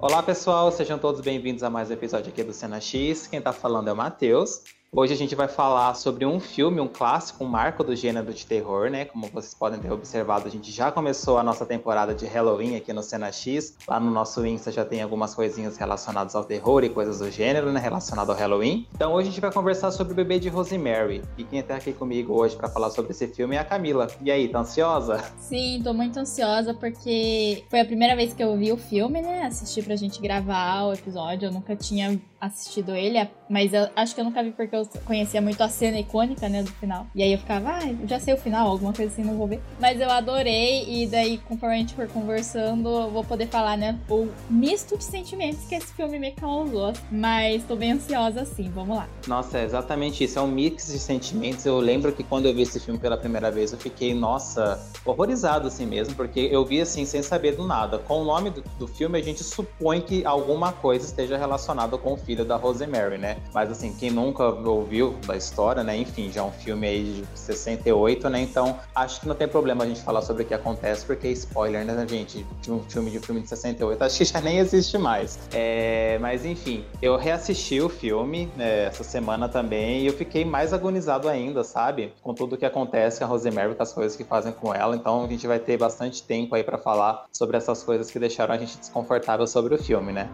Olá pessoal, sejam todos bem-vindos a mais um episódio aqui do Cena X. Quem tá falando é o Matheus. Hoje a gente vai falar sobre um filme, um clássico, um marco do gênero de terror, né? Como vocês podem ter observado, a gente já começou a nossa temporada de Halloween aqui no Cena X. Lá no nosso Insta já tem algumas coisinhas relacionadas ao terror e coisas do gênero, né? Relacionado ao Halloween. Então hoje a gente vai conversar sobre o bebê de Rosemary. E quem tá aqui comigo hoje para falar sobre esse filme é a Camila. E aí, tá ansiosa? Sim, tô muito ansiosa porque foi a primeira vez que eu vi o filme, né? Assisti pra gente gravar o episódio. Eu nunca tinha assistido ele, mas eu acho que eu nunca vi porque eu conhecia muito a cena icônica, né, do final. E aí eu ficava, ah, já sei o final, alguma coisa assim, não vou ver. Mas eu adorei, e daí, conforme a gente for conversando, eu vou poder falar, né, o misto de sentimentos que esse filme me causou. Mas tô bem ansiosa assim, vamos lá. Nossa, é exatamente isso, é um mix de sentimentos. Eu lembro que quando eu vi esse filme pela primeira vez, eu fiquei, nossa, horrorizado assim mesmo, porque eu vi assim sem saber do nada. Com o nome do, do filme, a gente supõe que alguma coisa esteja relacionada com o filho da Rosemary, né? Mas assim, quem nunca ouviu da história, né? Enfim, já é um filme aí de 68, né? Então, acho que não tem problema a gente falar sobre o que acontece, porque spoiler, né, gente? De um filme de um filme de 68, acho que já nem existe mais. É, mas enfim, eu reassisti o filme né, essa semana também e eu fiquei mais agonizado ainda, sabe? Com tudo o que acontece com a Rosemary, com as coisas que fazem com ela. Então, a gente vai ter bastante tempo aí para falar sobre essas coisas que deixaram a gente desconfortável sobre o filme, né?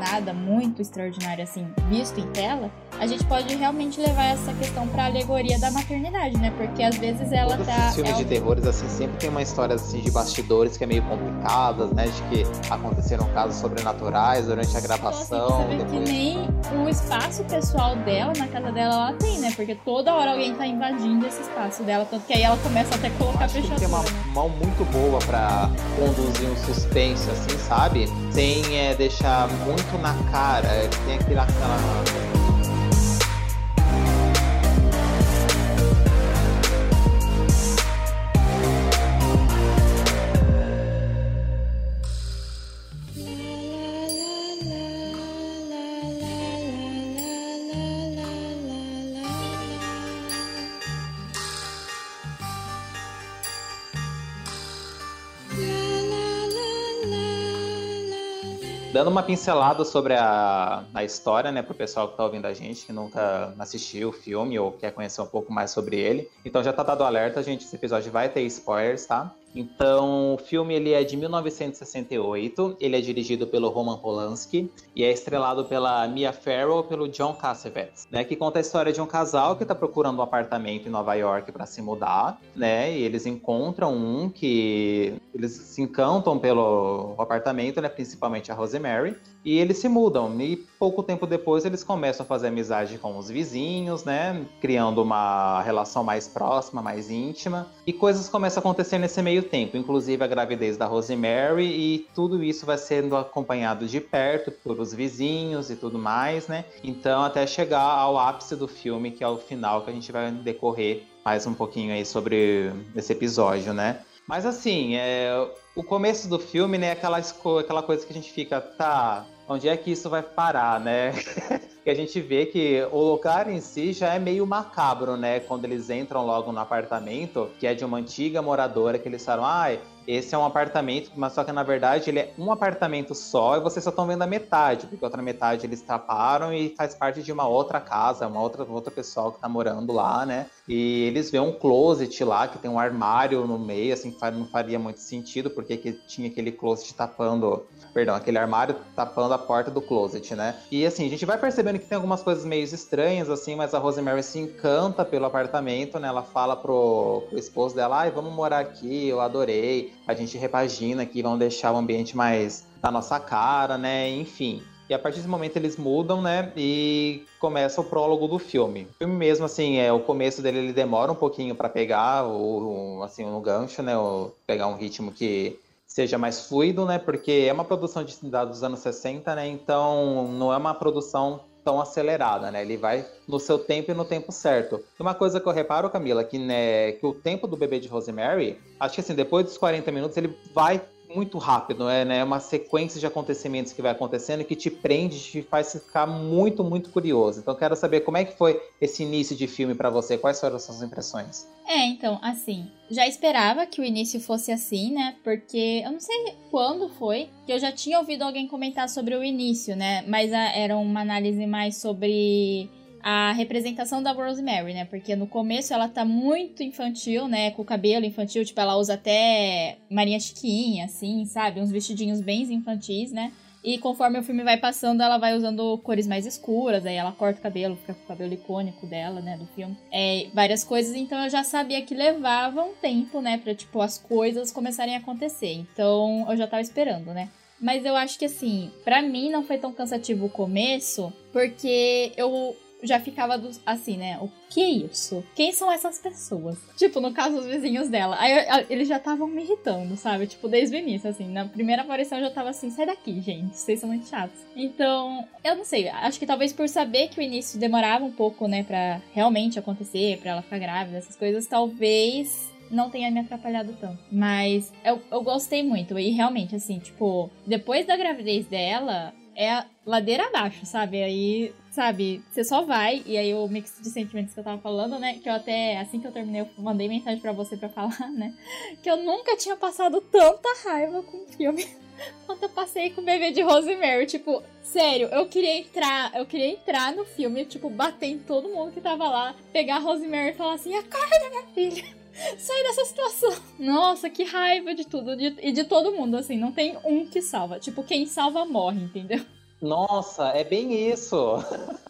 Nada muito extraordinário assim visto em tela, a gente pode realmente levar essa questão para alegoria da maternidade, né? Porque às vezes ela Todos tá. Os filmes é de terrores, assim, sempre tem uma história assim, de bastidores que é meio complicadas, né? De que aconteceram casos sobrenaturais durante a gravação. Então, assim, depois... que nem o espaço pessoal dela, na casa dela, ela tem, né? Porque toda hora alguém tá invadindo esse espaço dela. Tanto que aí ela começa até a colocar fechadura. Tem uma né? mão muito boa para conduzir um suspense, assim, sabe? Sem é, deixar muito na cara. Tem aquela. aquela dando uma pincelada sobre a, a história, né, pro pessoal que tá ouvindo a gente, que nunca assistiu o filme ou quer conhecer um pouco mais sobre ele. Então já tá dado alerta, gente, esse episódio vai ter spoilers, tá? Então, o filme ele é de 1968, ele é dirigido pelo Roman Polanski e é estrelado pela Mia Farrow e pelo John Cassavetes, né, que conta a história de um casal que está procurando um apartamento em Nova York para se mudar, né, e eles encontram um que eles se encantam pelo apartamento, né, principalmente a Rosemary, e eles se mudam. E pouco tempo depois eles começam a fazer amizade com os vizinhos, né? Criando uma relação mais próxima, mais íntima. E coisas começam a acontecer nesse meio tempo, inclusive a gravidez da Rosemary, e tudo isso vai sendo acompanhado de perto por os vizinhos e tudo mais, né? Então, até chegar ao ápice do filme, que é o final, que a gente vai decorrer mais um pouquinho aí sobre esse episódio, né? Mas assim, é, o começo do filme, né, aquela, aquela coisa que a gente fica, tá, onde é que isso vai parar, né? que a gente vê que o lugar em si já é meio macabro, né? Quando eles entram logo no apartamento, que é de uma antiga moradora, que eles falam, ai, esse é um apartamento, mas só que na verdade ele é um apartamento só e vocês só estão vendo a metade, porque a outra metade eles taparam e faz parte de uma outra casa, uma outra, outra pessoa que tá morando lá, né? E eles veem um closet lá, que tem um armário no meio, assim, que não faria muito sentido, porque que tinha aquele closet tapando, perdão, aquele armário tapando a porta do closet, né? E assim, a gente vai percebendo que tem algumas coisas meio estranhas, assim, mas a Rosemary se encanta pelo apartamento, né? Ela fala pro, pro esposo dela, ai, vamos morar aqui, eu adorei a gente repagina aqui, vão deixar o ambiente mais na nossa cara, né? Enfim. E a partir desse momento eles mudam, né? E começa o prólogo do filme. O filme mesmo, assim, é o começo dele ele demora um pouquinho para pegar o, assim, no gancho, né? O, pegar um ritmo que seja mais fluido, né? Porque é uma produção de dos anos 60, né? Então não é uma produção tão acelerada, né? Ele vai no seu tempo e no tempo certo. Uma coisa que eu reparo, Camila, que, né, que o tempo do bebê de Rosemary, acho que assim, depois dos 40 minutos, ele vai muito rápido, é né? uma sequência de acontecimentos que vai acontecendo que te prende, te faz ficar muito, muito curioso. Então quero saber como é que foi esse início de filme para você, quais foram as suas impressões? É, então, assim, já esperava que o início fosse assim, né? Porque eu não sei quando foi que eu já tinha ouvido alguém comentar sobre o início, né? Mas a, era uma análise mais sobre a representação da Rosemary, né? Porque no começo ela tá muito infantil, né? Com o cabelo infantil, tipo, ela usa até Marinha Chiquinha, assim, sabe? Uns vestidinhos bem infantis, né? E conforme o filme vai passando, ela vai usando cores mais escuras, aí ela corta o cabelo, fica com o cabelo icônico dela, né, do filme. É, várias coisas, então eu já sabia que levava um tempo, né, pra, tipo, as coisas começarem a acontecer. Então eu já tava esperando, né. Mas eu acho que, assim, para mim não foi tão cansativo o começo, porque eu já ficava do, assim, né? O que é isso? Quem são essas pessoas? Tipo, no caso, os vizinhos dela. Aí eles já estavam me irritando, sabe? Tipo, desde o início, assim. Na primeira aparição eu já tava assim, sai daqui, gente. Vocês são muito chatos. Então, eu não sei. Acho que talvez por saber que o início demorava um pouco, né? Pra realmente acontecer, pra ela ficar grávida, essas coisas, talvez não tenha me atrapalhado tanto. Mas eu, eu gostei muito. E realmente, assim, tipo, depois da gravidez dela, é ladeira abaixo, sabe? Aí, sabe, você só vai, e aí o mix de sentimentos que eu tava falando, né? Que eu até, assim que eu terminei, eu mandei mensagem para você para falar, né? Que eu nunca tinha passado tanta raiva com o filme quanto eu passei com o bebê de Rosemary. Tipo, sério, eu queria entrar, eu queria entrar no filme, tipo, bater em todo mundo que tava lá, pegar a Rosemary e falar assim, acorda, minha filha! Sai dessa situação. Nossa, que raiva de tudo. De, e de todo mundo, assim. Não tem um que salva. Tipo, quem salva morre, entendeu? Nossa, é bem isso.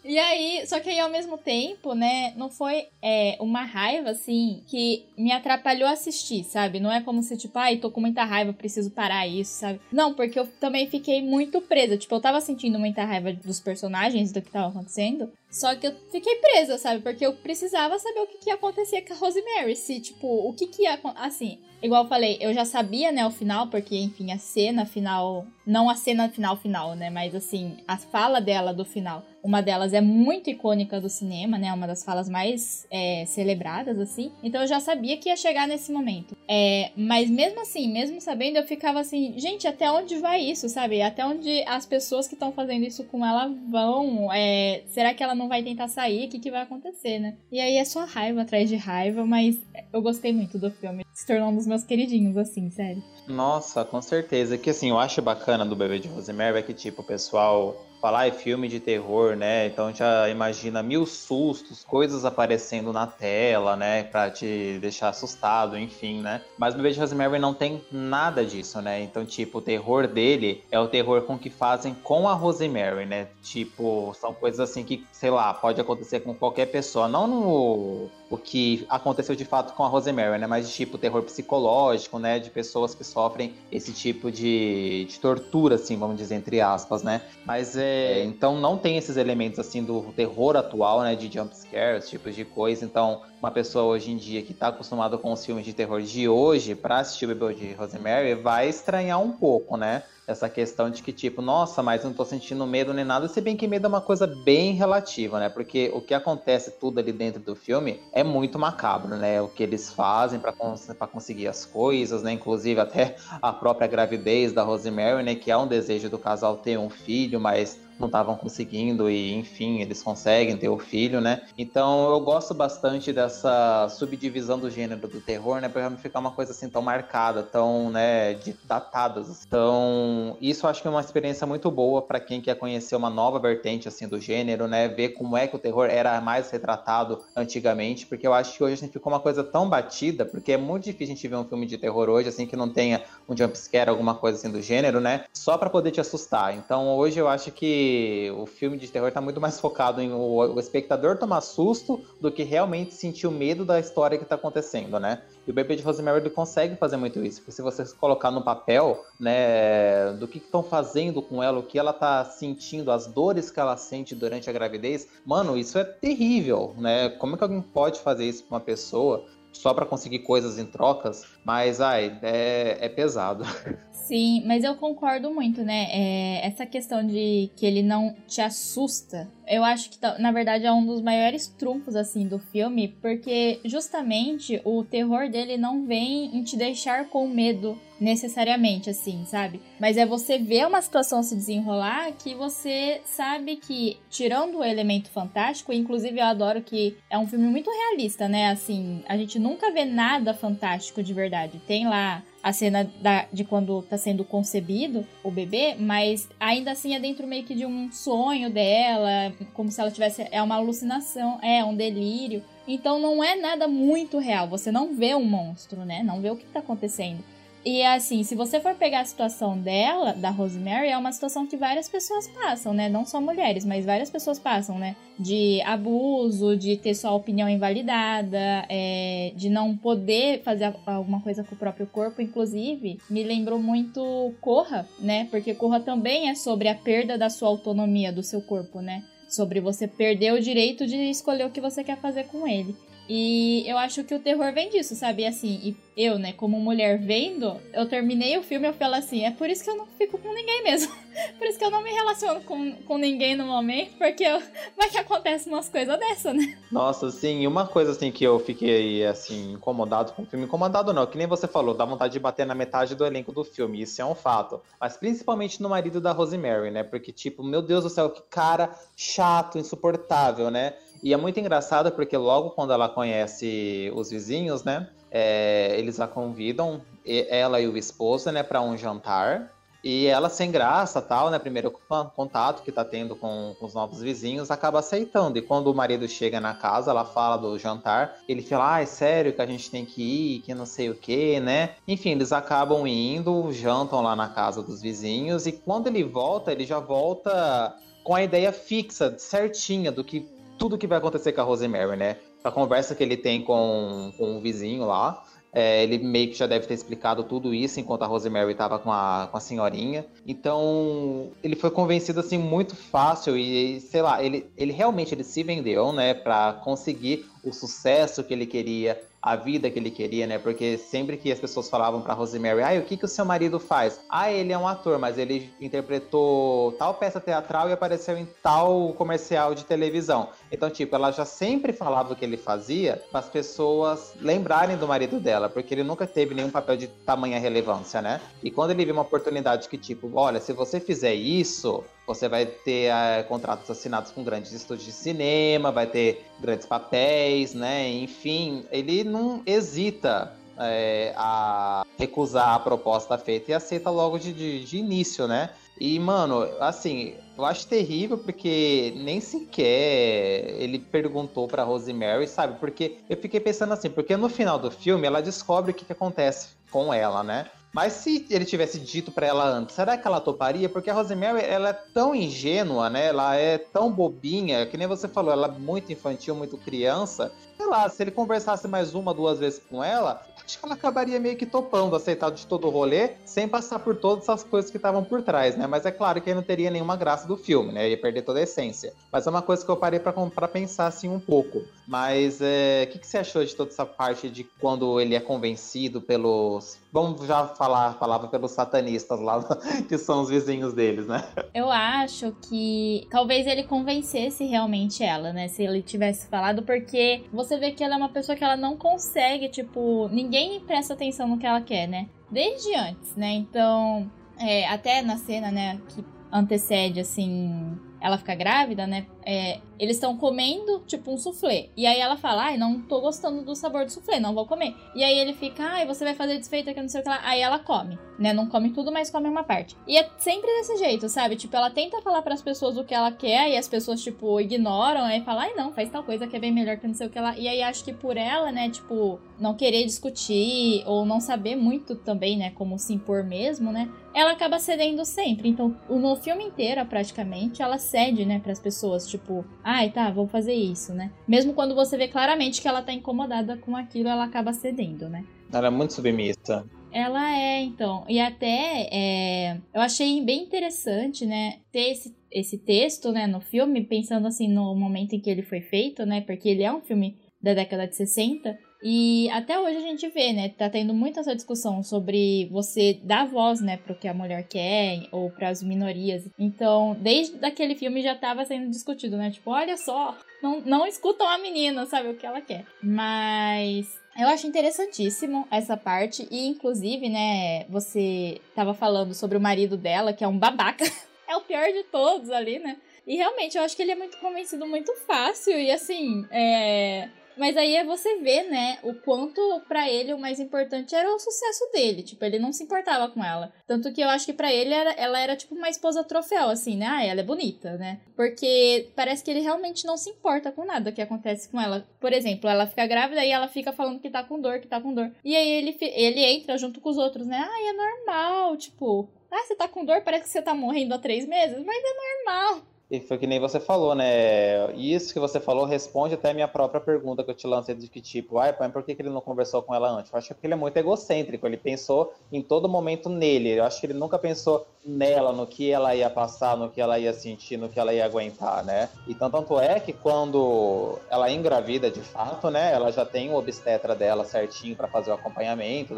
E aí, só que aí ao mesmo tempo, né, não foi é, uma raiva, assim, que me atrapalhou assistir, sabe? Não é como se, tipo, ai, tô com muita raiva, preciso parar isso, sabe? Não, porque eu também fiquei muito presa. Tipo, eu tava sentindo muita raiva dos personagens, do que tava acontecendo. Só que eu fiquei presa, sabe? Porque eu precisava saber o que, que ia acontecer com a Rosemary. Se, tipo, o que, que ia. Assim, igual eu falei, eu já sabia, né, o final, porque, enfim, a cena final. Não a cena final, final, né? Mas, assim, a fala dela do final. Uma delas é muito icônica do cinema, né? Uma das falas mais é, celebradas, assim. Então eu já sabia que ia chegar nesse momento. É, mas mesmo assim, mesmo sabendo, eu ficava assim, gente, até onde vai isso, sabe? Até onde as pessoas que estão fazendo isso com ela vão? É, será que ela não vai tentar sair? O que, que vai acontecer, né? E aí é só raiva atrás de raiva, mas eu gostei muito do filme. Se tornou um dos meus queridinhos, assim, sério. Nossa, com certeza. Que assim, eu acho bacana do Bebê de Rosemary é que, tipo, o pessoal falar é filme de terror, né? Então já imagina mil sustos, coisas aparecendo na tela, né? Pra te deixar assustado, enfim, né? Mas o Bebê de Rosemary não tem nada disso, né? Então, tipo, o terror dele é o terror com que fazem com a Rosemary, né? Tipo, são coisas assim que, sei lá, pode acontecer com qualquer pessoa. Não no o que aconteceu de fato com a Rosemary, né? Mas tipo terror psicológico, né? De pessoas que sofrem esse tipo de, de tortura, assim, vamos dizer, entre aspas, né? Mas é, então não tem esses elementos assim do terror atual, né? De jump scares, tipos de coisa. Então, uma pessoa hoje em dia que está acostumada com os filmes de terror de hoje, para assistir o Bebê de Rosemary, vai estranhar um pouco, né? Essa questão de que, tipo, nossa, mas não tô sentindo medo nem nada, se bem que medo é uma coisa bem relativa, né? Porque o que acontece tudo ali dentro do filme é muito macabro, né? O que eles fazem para cons conseguir as coisas, né? Inclusive até a própria gravidez da Rosemary, né? Que é um desejo do casal ter um filho, mas não estavam conseguindo e enfim eles conseguem ter o filho, né? Então eu gosto bastante dessa subdivisão do gênero do terror, né? Para não ficar uma coisa assim tão marcada, tão né, datadas. Então isso acho que é uma experiência muito boa para quem quer conhecer uma nova vertente assim do gênero, né? Ver como é que o terror era mais retratado antigamente, porque eu acho que hoje a gente ficou uma coisa tão batida, porque é muito difícil a gente ver um filme de terror hoje assim que não tenha um jumpscare, alguma coisa assim do gênero, né? Só para poder te assustar. Então hoje eu acho que o filme de terror está muito mais focado em o, o, espectador tomar susto do que realmente sentir o medo da história que está acontecendo, né? E o Bebê de Rosemary consegue fazer muito isso, porque se você colocar no papel, né, do que estão fazendo com ela, o que ela está sentindo, as dores que ela sente durante a gravidez, mano, isso é terrível, né? Como é que alguém pode fazer isso com uma pessoa? só para conseguir coisas em trocas, mas ai, é, é pesado. Sim, mas eu concordo muito, né? É, essa questão de que ele não te assusta, eu acho que na verdade é um dos maiores trunfos assim do filme, porque justamente o terror dele não vem em te deixar com medo necessariamente, assim, sabe? Mas é você ver uma situação se desenrolar que você sabe que, tirando o elemento fantástico, inclusive eu adoro que é um filme muito realista, né? Assim, a gente nunca vê nada fantástico de verdade. Tem lá a cena da, de quando tá sendo concebido o bebê, mas ainda assim é dentro meio que de um sonho dela, como se ela tivesse. É uma alucinação, é um delírio. Então não é nada muito real. Você não vê um monstro, né? Não vê o que tá acontecendo. E assim, se você for pegar a situação dela, da Rosemary, é uma situação que várias pessoas passam, né? Não só mulheres, mas várias pessoas passam, né? De abuso, de ter sua opinião invalidada, é, de não poder fazer alguma coisa com o próprio corpo. Inclusive, me lembrou muito Corra, né? Porque Corra também é sobre a perda da sua autonomia, do seu corpo, né? Sobre você perder o direito de escolher o que você quer fazer com ele. E eu acho que o terror vem disso, sabe? Assim, e eu, né, como mulher vendo, eu terminei o filme e eu falo assim, é por isso que eu não fico com ninguém mesmo. por isso que eu não me relaciono com, com ninguém no momento, porque eu, vai que acontece umas coisas dessa, né? Nossa, sim, uma coisa assim que eu fiquei, assim, incomodado com o filme, incomodado não, que nem você falou, dá vontade de bater na metade do elenco do filme, isso é um fato. Mas principalmente no marido da Rosemary, né? Porque, tipo, meu Deus do céu, que cara chato, insuportável, né? E é muito engraçado porque logo quando ela conhece os vizinhos, né? É, eles a convidam, ela e o esposo, né, para um jantar. E ela, sem graça, tal, né? Primeiro contato que tá tendo com, com, os novos vizinhos, acaba aceitando. E quando o marido chega na casa, ela fala do jantar, ele fala: Ah, é sério que a gente tem que ir, que não sei o que, né? Enfim, eles acabam indo, jantam lá na casa dos vizinhos. E quando ele volta, ele já volta com a ideia fixa, certinha, do que tudo que vai acontecer com a Rosemary, né? A conversa que ele tem com, com o vizinho lá, é, ele meio que já deve ter explicado tudo isso enquanto a Rosemary estava com a, com a senhorinha. Então, ele foi convencido assim muito fácil e, sei lá, ele, ele realmente ele se vendeu, né, para conseguir o sucesso que ele queria a vida que ele queria, né? Porque sempre que as pessoas falavam para Rosemary, ah, o que que o seu marido faz? Ah, ele é um ator, mas ele interpretou tal peça teatral e apareceu em tal comercial de televisão. Então, tipo, ela já sempre falava o que ele fazia para as pessoas lembrarem do marido dela, porque ele nunca teve nenhum papel de tamanha relevância, né? E quando ele viu uma oportunidade que, tipo, olha, se você fizer isso, você vai ter é, contratos assinados com grandes estúdios de cinema, vai ter grandes papéis, né? Enfim, ele não hesita é, a recusar a proposta feita e aceita logo de, de, de, início, né? E, mano, assim, eu acho terrível porque nem sequer ele perguntou pra Rosemary, sabe? Porque eu fiquei pensando assim, porque no final do filme ela descobre o que, que acontece com ela, né? Mas se ele tivesse dito para ela antes, será que ela toparia? Porque a Rosemary, ela é tão ingênua, né? Ela é tão bobinha, que nem você falou, ela é muito infantil, muito criança. Sei lá, se ele conversasse mais uma, duas vezes com ela, acho que ela acabaria meio que topando, aceitado de todo o rolê, sem passar por todas essas coisas que estavam por trás, né? Mas é claro que aí não teria nenhuma graça do filme, né? Ia perder toda a essência. Mas é uma coisa que eu parei para pensar assim um pouco. Mas é, o é, que, que você achou de toda essa parte de quando ele é convencido pelos Vamos já falar a palavra pelos satanistas lá, que são os vizinhos deles, né? Eu acho que talvez ele convencesse realmente ela, né? Se ele tivesse falado, porque você vê que ela é uma pessoa que ela não consegue, tipo, ninguém presta atenção no que ela quer, né? Desde antes, né? Então, é, até na cena, né, que antecede, assim, ela fica grávida, né? É, eles estão comendo, tipo, um soufflé. E aí ela fala, ai, não tô gostando do sabor do soufflé, não vou comer. E aí ele fica, ai, você vai fazer desfeito aqui, não sei o que lá. Aí ela come, né? Não come tudo, mas come uma parte. E é sempre desse jeito, sabe? Tipo, ela tenta falar para as pessoas o que ela quer e as pessoas, tipo, ignoram. Aí fala, ai, não, faz tal coisa que é bem melhor que não sei o que lá. E aí acho que por ela, né, tipo, não querer discutir ou não saber muito também, né, como se impor mesmo, né? Ela acaba cedendo sempre. Então, no filme inteiro, praticamente, ela cede, né, para as pessoas, tipo, ai, tá, vou fazer isso, né? Mesmo quando você vê claramente que ela tá incomodada com aquilo, ela acaba cedendo, né? Ela é muito submissa. Ela é, então. E até é, eu achei bem interessante, né, ter esse, esse texto, né, no filme, pensando assim no momento em que ele foi feito, né, porque ele é um filme da década de 60, E até hoje a gente vê, né? Tá tendo muita essa discussão sobre você dar voz, né, pro que a mulher quer ou para as minorias. Então, desde aquele filme já tava sendo discutido, né? Tipo, olha só, não, não escutam a menina, sabe o que ela quer. Mas eu acho interessantíssimo essa parte e inclusive, né, você tava falando sobre o marido dela, que é um babaca. é o pior de todos ali, né? E realmente, eu acho que ele é muito convencido muito fácil e assim, é mas aí é você ver, né, o quanto para ele o mais importante era o sucesso dele. Tipo, ele não se importava com ela. Tanto que eu acho que para ele era, ela era tipo uma esposa troféu, assim, né? Ah, ela é bonita, né? Porque parece que ele realmente não se importa com nada que acontece com ela. Por exemplo, ela fica grávida e ela fica falando que tá com dor, que tá com dor. E aí ele, ele entra junto com os outros, né? Ah, é normal, tipo. Ah, você tá com dor, parece que você tá morrendo há três meses, mas é normal. E foi que nem você falou, né? Isso que você falou responde até a minha própria pergunta que eu te lancei de que tipo, ai, pai, por que, ele não conversou com ela antes? Eu acho que ele é muito egocêntrico, ele pensou em todo momento nele. Eu acho que ele nunca pensou nela, no que ela ia passar, no que ela ia sentir, no que ela ia aguentar, né? Então, tanto é que quando ela engravida de fato, né? Ela já tem o obstetra dela certinho para fazer o acompanhamento.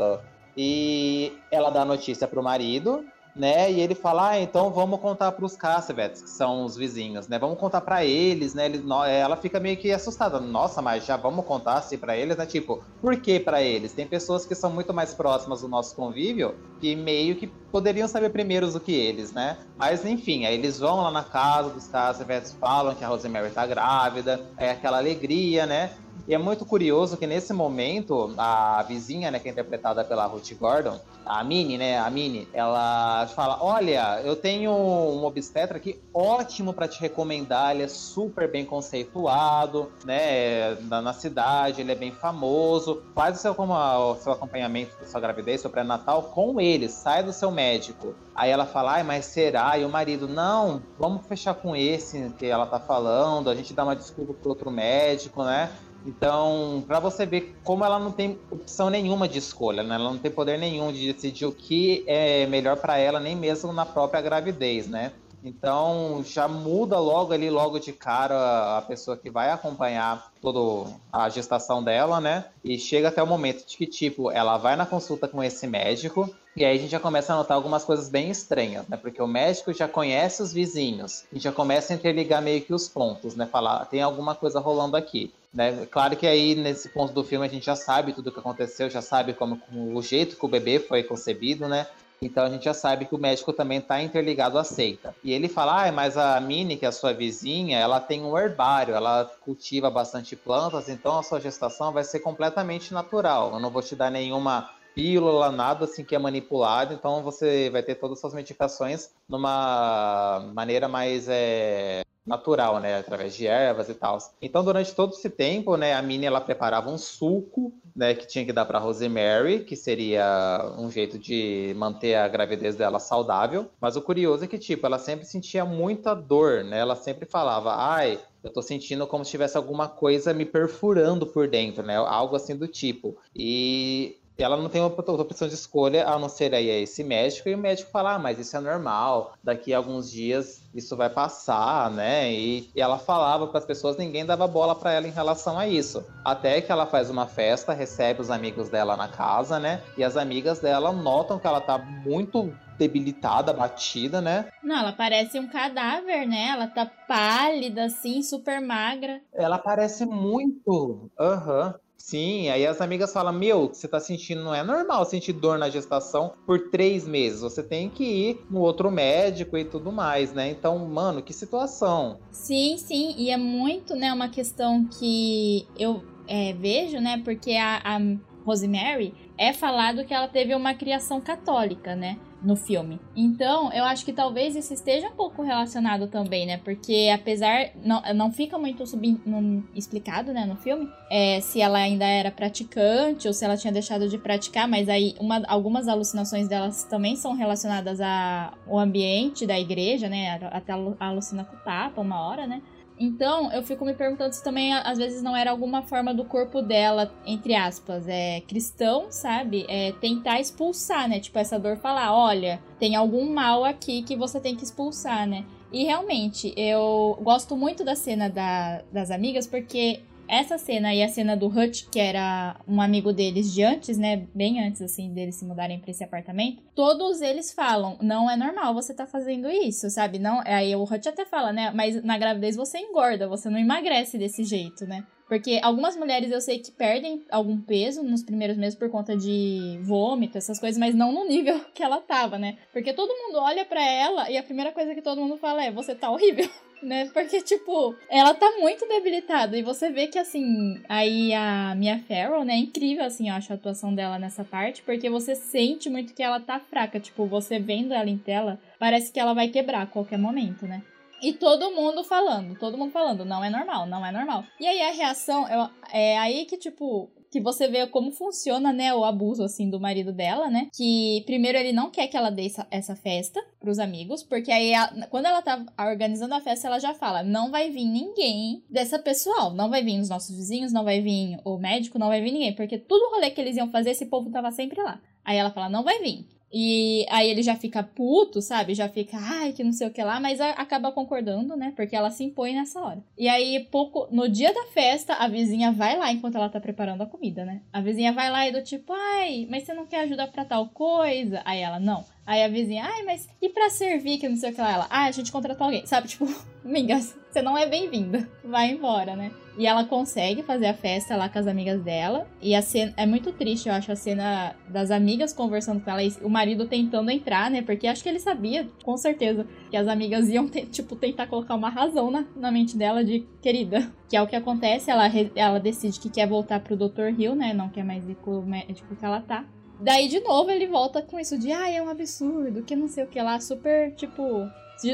E ela dá notícia pro marido, né? E ele fala, ah, então vamos contar para os Cassavets, que são os vizinhos, né? Vamos contar para eles, né? Ele, ela fica meio que assustada. Nossa, mas já vamos contar assim para eles, né? Tipo, por que para eles? Tem pessoas que são muito mais próximas do nosso convívio que meio que poderiam saber primeiros do que eles, né? Mas enfim, aí eles vão lá na casa dos Cassavets, falam que a Rosemary tá grávida, é aquela alegria, né? E é muito curioso que nesse momento, a vizinha, né, que é interpretada pela Ruth Gordon, a Minnie, né, a Minnie, ela fala, olha, eu tenho um obstetra aqui ótimo para te recomendar, ele é super bem conceituado, né, na, na, cidade, ele é bem famoso, faz o seu, como, o seu acompanhamento da sua gravidez, seu pré-natal com ele, sai do seu médico. Aí ela fala, ai, mas será? E o marido, não, vamos fechar com esse que ela tá falando, a gente dá uma desculpa pro outro médico, né? Então, para você ver como ela não tem opção nenhuma de escolha, né? Ela não tem poder nenhum de decidir o que é melhor para ela, nem mesmo na própria gravidez, né? Então já muda logo ali, logo de cara, a pessoa que vai acompanhar toda a gestação dela, né? E chega até o momento de que, tipo, ela vai na consulta com esse médico, e aí a gente já começa a notar algumas coisas bem estranhas, né? Porque o médico já conhece os vizinhos, e já começa a interligar meio que os pontos, né? Falar, tem alguma coisa rolando aqui. Né? Claro que aí, nesse ponto do filme, a gente já sabe tudo o que aconteceu, já sabe como, como o jeito que o bebê foi concebido, né? Então a gente já sabe que o médico também está interligado à seita. E ele fala, ah, mas a Minnie, que é a sua vizinha, ela tem um herbário, ela cultiva bastante plantas, então a sua gestação vai ser completamente natural. Eu não vou te dar nenhuma pílula, nada assim que é manipulado, então você vai ter todas as suas medicações numa maneira mais é, natural, né, através de ervas e tal. Então, durante todo esse tempo, né, a Minnie ela preparava um suco, né, que tinha que dar para Rosemary, que seria um jeito de manter a gravidez dela saudável. Mas o curioso é que tipo, ela sempre sentia muita dor, né? Ela sempre falava: "Ai, eu tô sentindo como se tivesse alguma coisa me perfurando por dentro, né? Algo assim do tipo. E ela não tem outra opção de escolha a não ser aí esse médico, e o médico fala, ah, mas isso é normal, daqui a alguns dias isso vai passar, né? E, e ela falava para as pessoas, ninguém dava bola para ela em relação a isso. Até que ela faz uma festa, recebe os amigos dela na casa, né? E as amigas dela notam que ela tá muito debilitada, batida, né? Não, ela parece um cadáver, né? Ela tá pálida, assim, super magra. Ela parece muito. Aham. Uhum. Sim, aí as amigas falam: Meu, você tá sentindo, não é normal sentir dor na gestação por três meses. Você tem que ir no outro médico e tudo mais, né? Então, mano, que situação. Sim, sim, e é muito, né, uma questão que eu é, vejo, né? Porque a, a Rosemary é falado que ela teve uma criação católica, né? No filme. Então, eu acho que talvez isso esteja um pouco relacionado também, né? Porque apesar. Não, não fica muito sub, no, explicado, né, no filme, é, se ela ainda era praticante ou se ela tinha deixado de praticar, mas aí uma, algumas alucinações delas também são relacionadas ao ambiente da igreja, né? Até alucina com o Papa uma hora, né? Então, eu fico me perguntando se também, às vezes, não era alguma forma do corpo dela, entre aspas, é cristão, sabe? É tentar expulsar, né? Tipo, essa dor falar, olha, tem algum mal aqui que você tem que expulsar, né? E realmente, eu gosto muito da cena da, das amigas, porque essa cena e a cena do Hutch, que era um amigo deles de antes, né? Bem antes, assim, deles se mudarem pra esse apartamento. Todos eles falam, não é normal você tá fazendo isso, sabe? Não, aí o Hutch até fala, né? Mas na gravidez você engorda, você não emagrece desse jeito, né? Porque algumas mulheres eu sei que perdem algum peso nos primeiros meses por conta de vômito, essas coisas, mas não no nível que ela tava, né? Porque todo mundo olha para ela e a primeira coisa que todo mundo fala é: você tá horrível. Né? Porque, tipo, ela tá muito debilitada. E você vê que, assim, aí a Mia Farrow, né? É incrível, assim, eu acho a atuação dela nessa parte. Porque você sente muito que ela tá fraca. Tipo, você vendo ela em tela, parece que ela vai quebrar a qualquer momento, né? E todo mundo falando, todo mundo falando, não é normal, não é normal. E aí a reação, é, é aí que, tipo, que você vê como funciona, né, o abuso, assim, do marido dela, né? Que primeiro ele não quer que ela dê essa, essa festa pros amigos, porque aí quando ela tá organizando a festa, ela já fala: não vai vir ninguém dessa pessoal, não vai vir os nossos vizinhos, não vai vir o médico, não vai vir ninguém, porque tudo rolê que eles iam fazer, esse povo tava sempre lá. Aí ela fala: não vai vir. E aí ele já fica puto, sabe? Já fica, ai, que não sei o que lá, mas acaba concordando, né? Porque ela se impõe nessa hora. E aí, pouco no dia da festa, a vizinha vai lá enquanto ela tá preparando a comida, né? A vizinha vai lá e do tipo, ai, mas você não quer ajudar pra tal coisa? Aí ela, não. Aí a vizinha, ai, mas e pra servir que não sei o que lá? Ela, ah, a gente contratou alguém, sabe? Tipo, amigas, você não é bem-vinda. Vai embora, né? E ela consegue fazer a festa lá com as amigas dela. E a cena é muito triste, eu acho, a cena das amigas conversando com ela e o marido tentando entrar, né? Porque acho que ele sabia, com certeza, que as amigas iam, tipo, tentar colocar uma razão na, na mente dela de querida. Que é o que acontece, ela, ela decide que quer voltar pro Dr. Hill, né? Não quer mais ir com o médico que ela tá. Daí, de novo, ele volta com isso de, ah, é um absurdo, que não sei o que lá, super, tipo,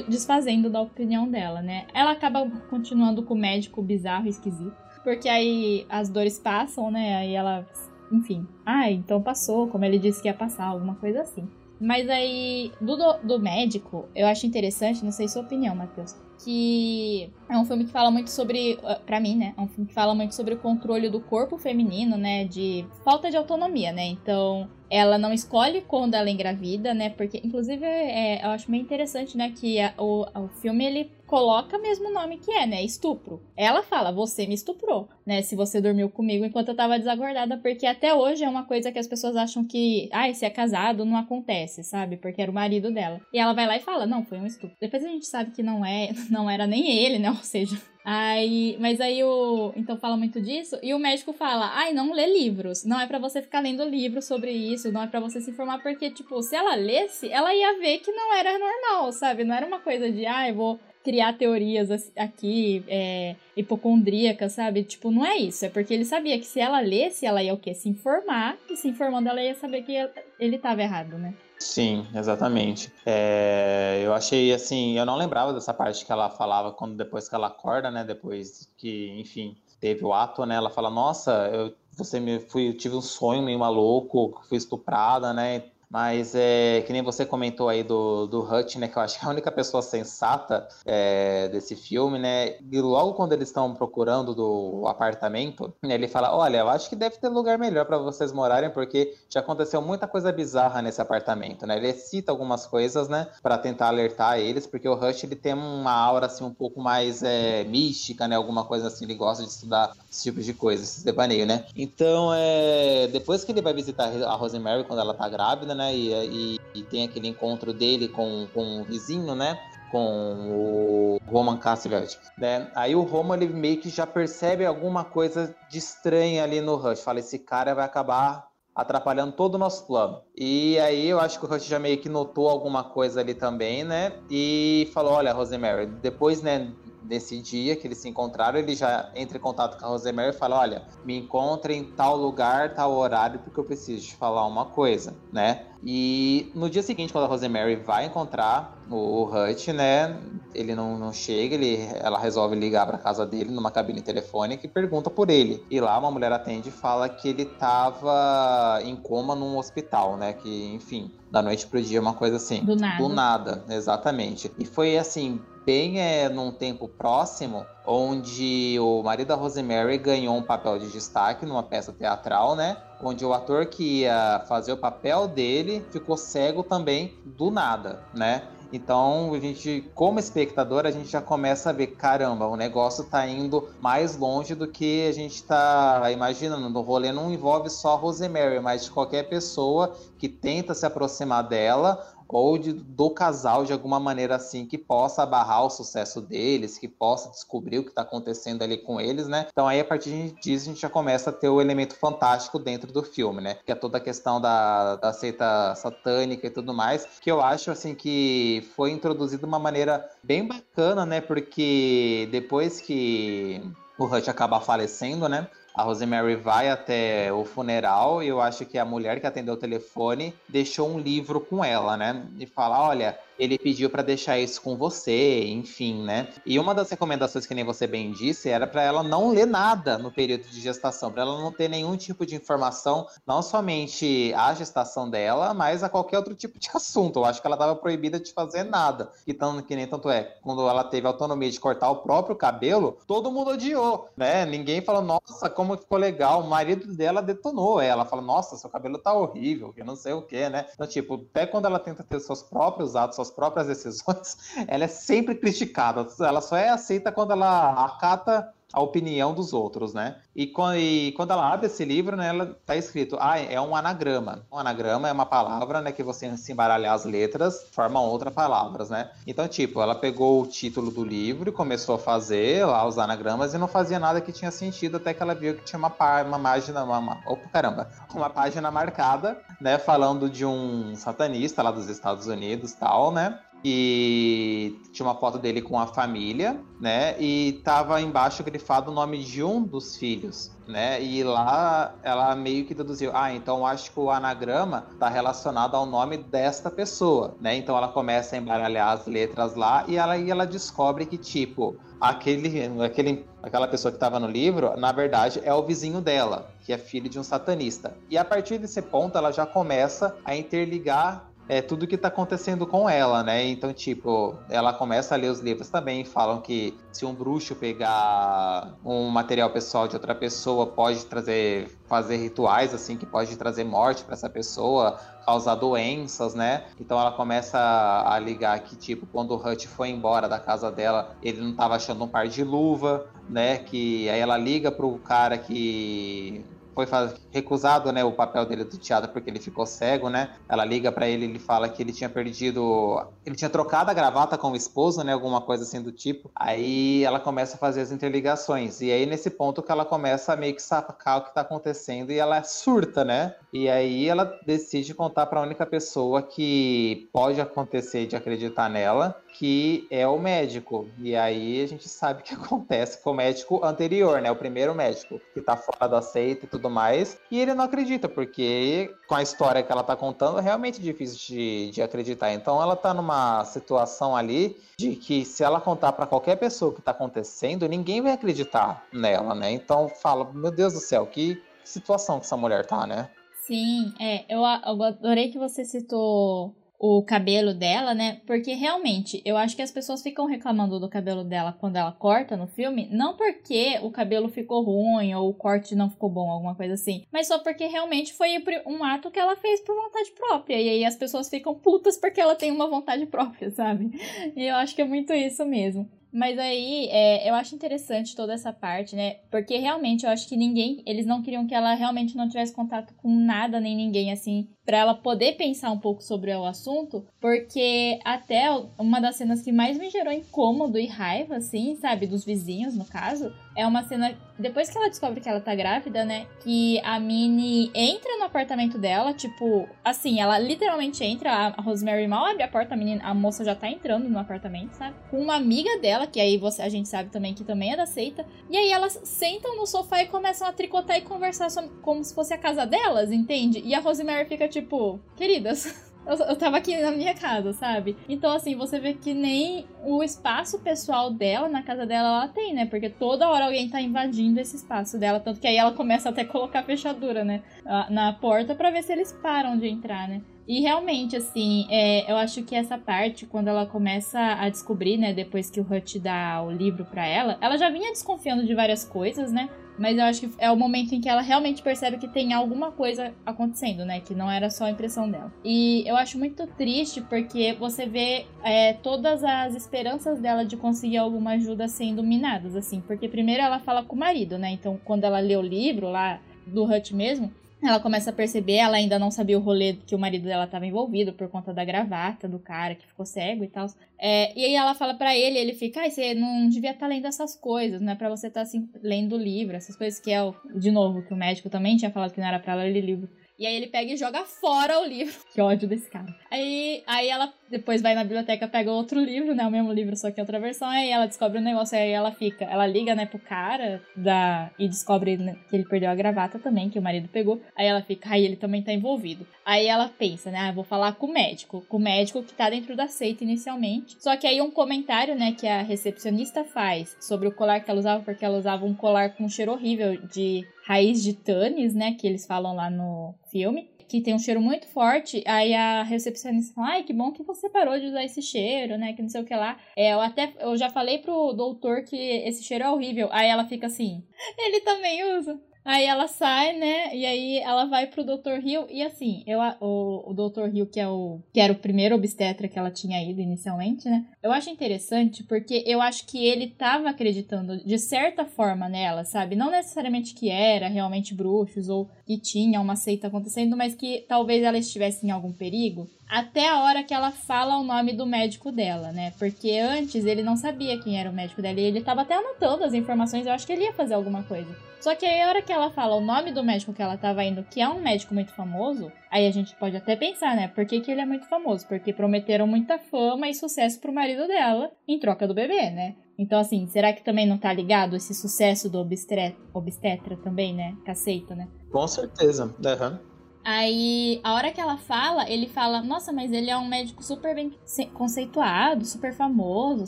desfazendo da opinião dela, né? Ela acaba continuando com o médico bizarro e esquisito, porque aí as dores passam, né? Aí ela, enfim, ah, então passou, como ele disse que ia passar, alguma coisa assim. Mas aí, do, do médico, eu acho interessante, não sei sua opinião, Matheus, que é um filme que fala muito sobre, ah, para mim, né? É um filme que fala muito sobre o controle do corpo feminino, né? De falta de autonomia, né? Então, ela não escolhe quando ela engravida, né? Porque, inclusive, é, eu acho meio interessante, né? Que a, o, o filme ele coloca mesmo o nome que é, né? Estupro. Ela fala, você me estuprou, né? Se você dormiu comigo enquanto eu tava desacordada, porque até hoje é uma coisa que as pessoas acham que, ai, se é casado, não acontece, sabe? Porque era o marido dela. E ela vai lá e fala, não, foi um estupro. Depois a gente sabe que não é, não era nem ele, né? Ou seja, Aí, mas aí o. Então fala muito disso. E o médico fala: ai, não lê livros. Não é para você ficar lendo livros sobre isso. Não é para você se informar. Porque, tipo, se ela lesse, ela ia ver que não era normal, sabe? Não era uma coisa de, ai, ah, vou criar teorias aqui, é, hipocondríacas, sabe? Tipo, não é isso. É porque ele sabia que se ela lesse, ela ia o quê? Se informar. E se informando, ela ia saber que ele estava errado, né? Sim, exatamente. É, eu achei assim, eu não lembrava dessa parte que ela falava quando depois que ela acorda, né? Depois que, enfim, teve o ato, né? Ela fala, nossa, eu, você me fui, eu tive um sonho meio maluco, fui estuprada, né? Mas é que nem você comentou aí do, do Hutch, né? Que eu acho que é a única pessoa sensata é, desse filme, né? E logo quando eles estão procurando do apartamento, né, ele fala: Olha, eu acho que deve ter lugar melhor para vocês morarem, porque já aconteceu muita coisa bizarra nesse apartamento, né? Ele cita algumas coisas, né? Para tentar alertar eles, porque o Hutch ele tem uma aura assim um pouco mais é, mística, né? Alguma coisa assim, ele gosta de estudar esse tipo de coisa, esse devaneio, né? Então, é, depois que ele vai visitar a Rosemary quando ela tá grávida, né? E, e, e tem aquele encontro dele com, com o vizinho, né? com o Roman Cassivelt, né? Aí o Roman ele meio que já percebe alguma coisa de estranha ali no Rush. Fala, esse cara vai acabar atrapalhando todo o nosso plano. E aí eu acho que o Rush já meio que notou alguma coisa ali também, né? E falou, olha, Rosemary, depois, né, nesse dia que eles se encontraram, ele já entra em contato com a Rosemary e fala: Olha, me encontre em tal lugar, tal horário, porque eu preciso te falar uma coisa, né? E no dia seguinte, quando a Rosemary vai encontrar o Hutch, né? Ele não, não chega, ele, ela resolve ligar para casa dele numa cabine telefônica e pergunta por ele. E lá uma mulher atende e fala que ele tava em coma num hospital, né? Que, enfim, da noite pro dia, uma coisa assim. Do nada. Do nada, exatamente. E foi assim, bem é, num tempo próximo, onde o marido da Rosemary ganhou um papel de destaque numa peça teatral, né? Onde o ator que ia fazer o papel dele ficou cego também do nada, né? Então, a gente, como espectador, a gente já começa a ver, caramba, o negócio tá indo mais longe do que a gente tá imaginando. O rolê não envolve só a Rosemary, mas de qualquer pessoa que tenta se aproximar dela ou de, do casal de alguma maneira assim que possa abarrar o sucesso deles, que possa descobrir o que está acontecendo ali com eles, né? Então aí a partir disso a gente já começa a ter o elemento fantástico dentro do filme, né? Que é toda a questão da, da seita satânica e tudo mais, que eu acho assim que foi introduzido de uma maneira bem bacana, né? Porque depois que o Hutch acaba falecendo, né? A Rosemary vai até o funeral e eu acho que a mulher que atendeu o telefone deixou um livro com ela, né? E fala: olha, ele pediu para deixar isso com você, enfim, né? E uma das recomendações que nem você bem disse era para ela não ler nada no período de gestação, para ela não ter nenhum tipo de informação, não somente a gestação dela, mas a qualquer outro tipo de assunto. Eu acho que ela estava proibida de fazer nada. Então, que nem tanto é, quando ela teve autonomia de cortar o próprio cabelo, todo mundo odiou, né? Ninguém falou, nossa, como ficou legal. O marido dela detonou ela, fala, nossa, seu cabelo tá horrível, que não sei o que, né? Então, tipo, até quando ela tenta ter seus próprios atos, suas próprias decisões, ela é sempre criticada. Ela só é aceita quando ela acata a opinião dos outros, né? E quando, ela abre esse livro, né, ela tá escrito, ah, é um anagrama. Um anagrama é uma palavra, né, que você se embaralhar as letras, formam outras palavras, né? Então, tipo, ela pegou o título do livro e começou a fazer lá os anagramas e não fazia nada que tinha sentido até que ela viu que tinha uma, uma página, uma, uma, opa, caramba, uma página marcada, né, falando de um satanista lá dos Estados Unidos, tal, né? E tinha uma foto dele com a família, né? E tava embaixo grifado o nome de um dos filhos, né? E lá ela meio que deduziu, ah, então acho que o anagrama tá relacionado ao nome desta pessoa, né? Então ela começa a embaralhar as letras lá e ela, e ela descobre que, tipo, aquele, aquele, aquela pessoa que estava no livro, na verdade, é o vizinho dela, que é filho de um satanista. E a partir desse ponto, ela já começa a interligar é tudo que tá acontecendo com ela, né? Então, tipo, ela começa a ler os livros também, falam que se um bruxo pegar um material pessoal de outra pessoa, pode trazer, fazer rituais, assim, que pode trazer morte para essa pessoa, causar doenças, né? Então ela começa a ligar que, tipo, quando o Hutch foi embora da casa dela, ele não tava achando um par de luva, né? Que aí ela liga pro cara que foi recusado, né, o papel dele do teatro porque ele ficou cego, né? Ela liga para ele, ele fala que ele tinha perdido, ele tinha trocado a gravata com o esposo, né, alguma coisa assim do tipo. Aí ela começa a fazer as interligações. E aí nesse ponto que ela começa a meio que sacar o que tá acontecendo e ela surta, né? E aí ela decide contar para a única pessoa que pode acontecer de acreditar nela, que é o médico. E aí a gente sabe o que acontece com o médico anterior, né? O primeiro médico, que tá fora da seita e tudo mais. E ele não acredita, porque com a história que ela tá contando, é realmente difícil de, de acreditar. Então ela tá numa situação ali de que se ela contar para qualquer pessoa o que tá acontecendo, ninguém vai acreditar nela, né? Então fala, meu Deus do céu, que situação que essa mulher tá, né? Sim, é, eu, eu adorei que você citou o cabelo dela, né? Porque realmente, eu acho que as pessoas ficam reclamando do cabelo dela quando ela corta no filme, não porque o cabelo ficou ruim ou o corte não ficou bom, alguma coisa assim, mas só porque realmente foi um ato que ela fez por vontade própria. E aí as pessoas ficam putas porque ela tem uma vontade própria, sabe? E eu acho que é muito isso mesmo. Mas aí, é, eu acho interessante toda essa parte, né? Porque realmente eu acho que ninguém, eles não queriam que ela realmente não tivesse contato com nada nem ninguém, assim, para ela poder pensar um pouco sobre o assunto, porque até uma das cenas que mais me gerou incômodo e raiva, assim, sabe, dos vizinhos, no caso, é uma cena depois que ela descobre que ela tá grávida, né, que a Minnie entra no apartamento dela, tipo, assim, ela literalmente entra, a Rosemary mal abre a porta, a, menina, a moça já tá entrando no apartamento, sabe? Com uma amiga dela, que aí você, a gente sabe também que também é da seita, e aí elas sentam no sofá e começam a tricotar e conversar como se fosse a casa delas, entende? E a Rosemary fica tipo, queridas. Eu, eu tava aqui na minha casa, sabe? Então, assim, você vê que nem o espaço pessoal dela, na casa dela, ela tem, né? Porque toda hora alguém tá invadindo esse espaço dela. Tanto que aí ela começa até a colocar fechadura, né? Na porta para ver se eles param de entrar, né? E realmente, assim, é, eu acho que essa parte, quando ela começa a descobrir, né, depois que o Hutch dá o livro para ela, ela já vinha desconfiando de várias coisas, né? Mas eu acho que é o momento em que ela realmente percebe que tem alguma coisa acontecendo, né? Que não era só a impressão dela. E eu acho muito triste porque você vê é, todas as esperanças dela de conseguir alguma ajuda sendo minadas, assim. Porque primeiro ela fala com o marido, né? Então, quando ela lê o livro lá do Hut mesmo, ela começa a perceber, ela ainda não sabia o rolê que o marido dela estava envolvido por conta da gravata do cara que ficou cego e tal. É, e aí ela fala para ele, ele fica, ai, você não devia estar tá lendo essas coisas, não é pra você estar tá, assim, lendo livro, essas coisas que é, o, de novo, que o médico também tinha falado que não era pra ela ler livro. E aí ele pega e joga fora o livro. Que ódio desse cara. Aí, aí ela depois vai na biblioteca, pega outro livro, né? O mesmo livro, só que outra versão. Aí ela descobre o um negócio, aí ela fica. Ela liga, né, pro cara da, e descobre né, que ele perdeu a gravata também, que o marido pegou. Aí ela fica, aí ele também tá envolvido. Aí ela pensa, né? Ah, vou falar com o médico. Com o médico que tá dentro da seita inicialmente. Só que aí um comentário, né, que a recepcionista faz sobre o colar que ela usava, porque ela usava um colar com um cheiro horrível de raiz de tanis, né? Que eles falam lá no filme. Que tem um cheiro muito forte. Aí a recepcionista fala: Ai, que bom que você parou de usar esse cheiro, né? Que não sei o que lá. É, eu até eu já falei pro doutor que esse cheiro é horrível. Aí ela fica assim: Ele também usa. Aí ela sai, né? E aí ela vai pro Dr. Hill. E assim, eu, o, o Dr. Hill, que, é o, que era o primeiro obstetra que ela tinha ido inicialmente, né? Eu acho interessante porque eu acho que ele tava acreditando de certa forma nela, sabe? Não necessariamente que era realmente bruxos ou que tinha uma seita acontecendo, mas que talvez ela estivesse em algum perigo até a hora que ela fala o nome do médico dela, né? Porque antes ele não sabia quem era o médico dela e ele tava até anotando as informações, eu acho que ele ia fazer alguma coisa. Só que aí a hora que ela fala o nome do médico que ela tava indo, que é um médico muito famoso, aí a gente pode até pensar, né? Por que, que ele é muito famoso? Porque prometeram muita fama e sucesso pro marido dela em troca do bebê, né? Então, assim, será que também não tá ligado esse sucesso do obstetra, obstetra também, né? Que aceita, né? Com certeza. Uhum. Aí, a hora que ela fala, ele fala: Nossa, mas ele é um médico super bem conceituado, super famoso,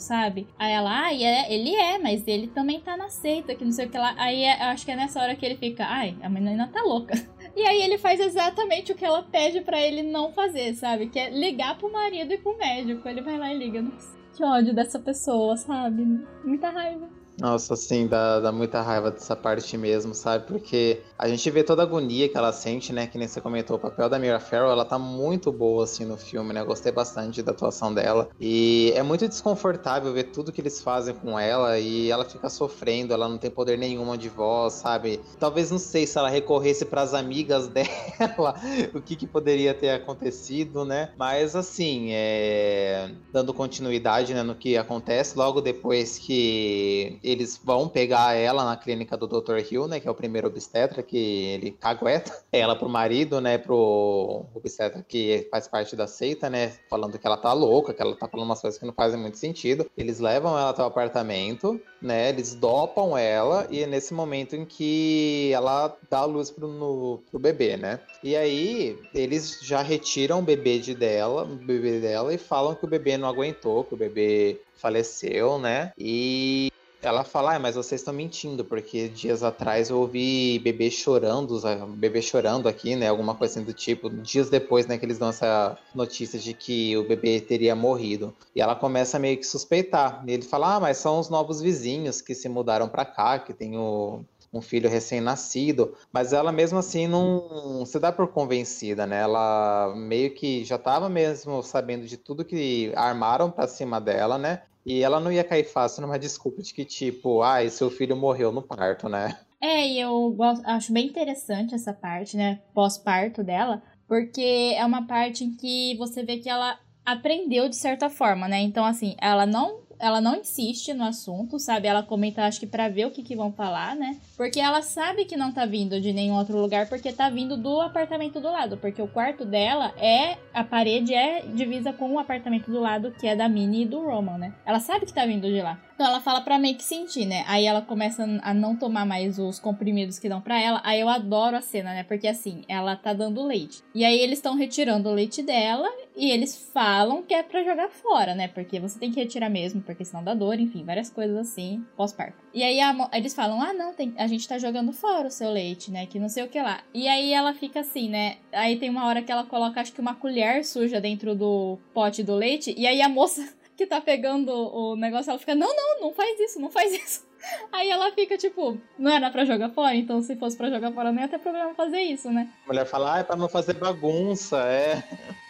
sabe? Aí ela, ah, é, ele é, mas ele também tá na seita, que não sei o que lá. Aí eu acho que é nessa hora que ele fica: Ai, a menina tá louca. E aí ele faz exatamente o que ela pede para ele não fazer, sabe? Que é ligar pro marido e pro médico. Ele vai lá e liga. Nossa, que ódio dessa pessoa, sabe? Muita raiva. Nossa, assim, dá, dá muita raiva dessa parte mesmo, sabe? Porque a gente vê toda a agonia que ela sente, né? Que nem você comentou, o papel da Mira Farrow, ela tá muito boa, assim, no filme, né? Eu gostei bastante da atuação dela. E é muito desconfortável ver tudo que eles fazem com ela e ela fica sofrendo, ela não tem poder nenhuma de voz, sabe? Talvez, não sei, se ela recorresse para as amigas dela, o que, que poderia ter acontecido, né? Mas, assim, é... dando continuidade né, no que acontece, logo depois que eles vão pegar ela na clínica do Dr. Hill, né? Que é o primeiro obstetra que ele cagueta ela pro marido, né? Pro obstetra que faz parte da seita, né? Falando que ela tá louca, que ela tá falando umas coisas que não fazem muito sentido. Eles levam ela até o apartamento, né? Eles dopam ela e é nesse momento em que ela dá a luz pro, no, pro bebê, né? E aí eles já retiram o bebê de dela, o bebê dela e falam que o bebê não aguentou, que o bebê faleceu, né? E ela fala, ah, mas vocês estão mentindo, porque dias atrás eu ouvi bebê chorando, bebê chorando aqui, né? Alguma coisa assim do tipo, dias depois, né, que eles dão essa notícia de que o bebê teria morrido. E ela começa meio que suspeitar. E ele fala, ah, mas são os novos vizinhos que se mudaram para cá, que tem o, um filho recém-nascido, mas ela mesmo assim não se dá por convencida, né? Ela meio que já estava mesmo sabendo de tudo que armaram para cima dela, né? E ela não ia cair fácil numa desculpa de que, tipo, ai, ah, seu filho morreu no parto, né? É, e eu gosto, acho bem interessante essa parte, né? Pós-parto dela, porque é uma parte em que você vê que ela aprendeu de certa forma, né? Então, assim, ela não ela não insiste no assunto, sabe? Ela comenta, acho que para ver o que, que vão falar, né? Porque ela sabe que não tá vindo de nenhum outro lugar, porque tá vindo do apartamento do lado. Porque o quarto dela é. A parede é divisa com o apartamento do lado, que é da Minnie e do Roman, né? Ela sabe que tá vindo de lá. Então ela fala pra meio que sentir, né? Aí ela começa a não tomar mais os comprimidos que dão pra ela. Aí eu adoro a cena, né? Porque assim, ela tá dando leite. E aí eles estão retirando o leite dela e eles falam que é pra jogar fora, né? Porque você tem que retirar mesmo, porque senão dá dor, enfim, várias coisas assim, pós-parto. E aí a, eles falam: ah, não, tem, a gente tá jogando fora o seu leite, né? Que não sei o que lá. E aí ela fica assim, né? Aí tem uma hora que ela coloca, acho que uma colher suja dentro do pote do leite. E aí a moça que tá pegando o negócio, ela fica, não, não, não faz isso, não faz isso. Aí ela fica tipo, não era pra jogar fora? Então se fosse pra jogar fora, não ia ter problema fazer isso, né? A mulher fala, ah, é pra não fazer bagunça, é.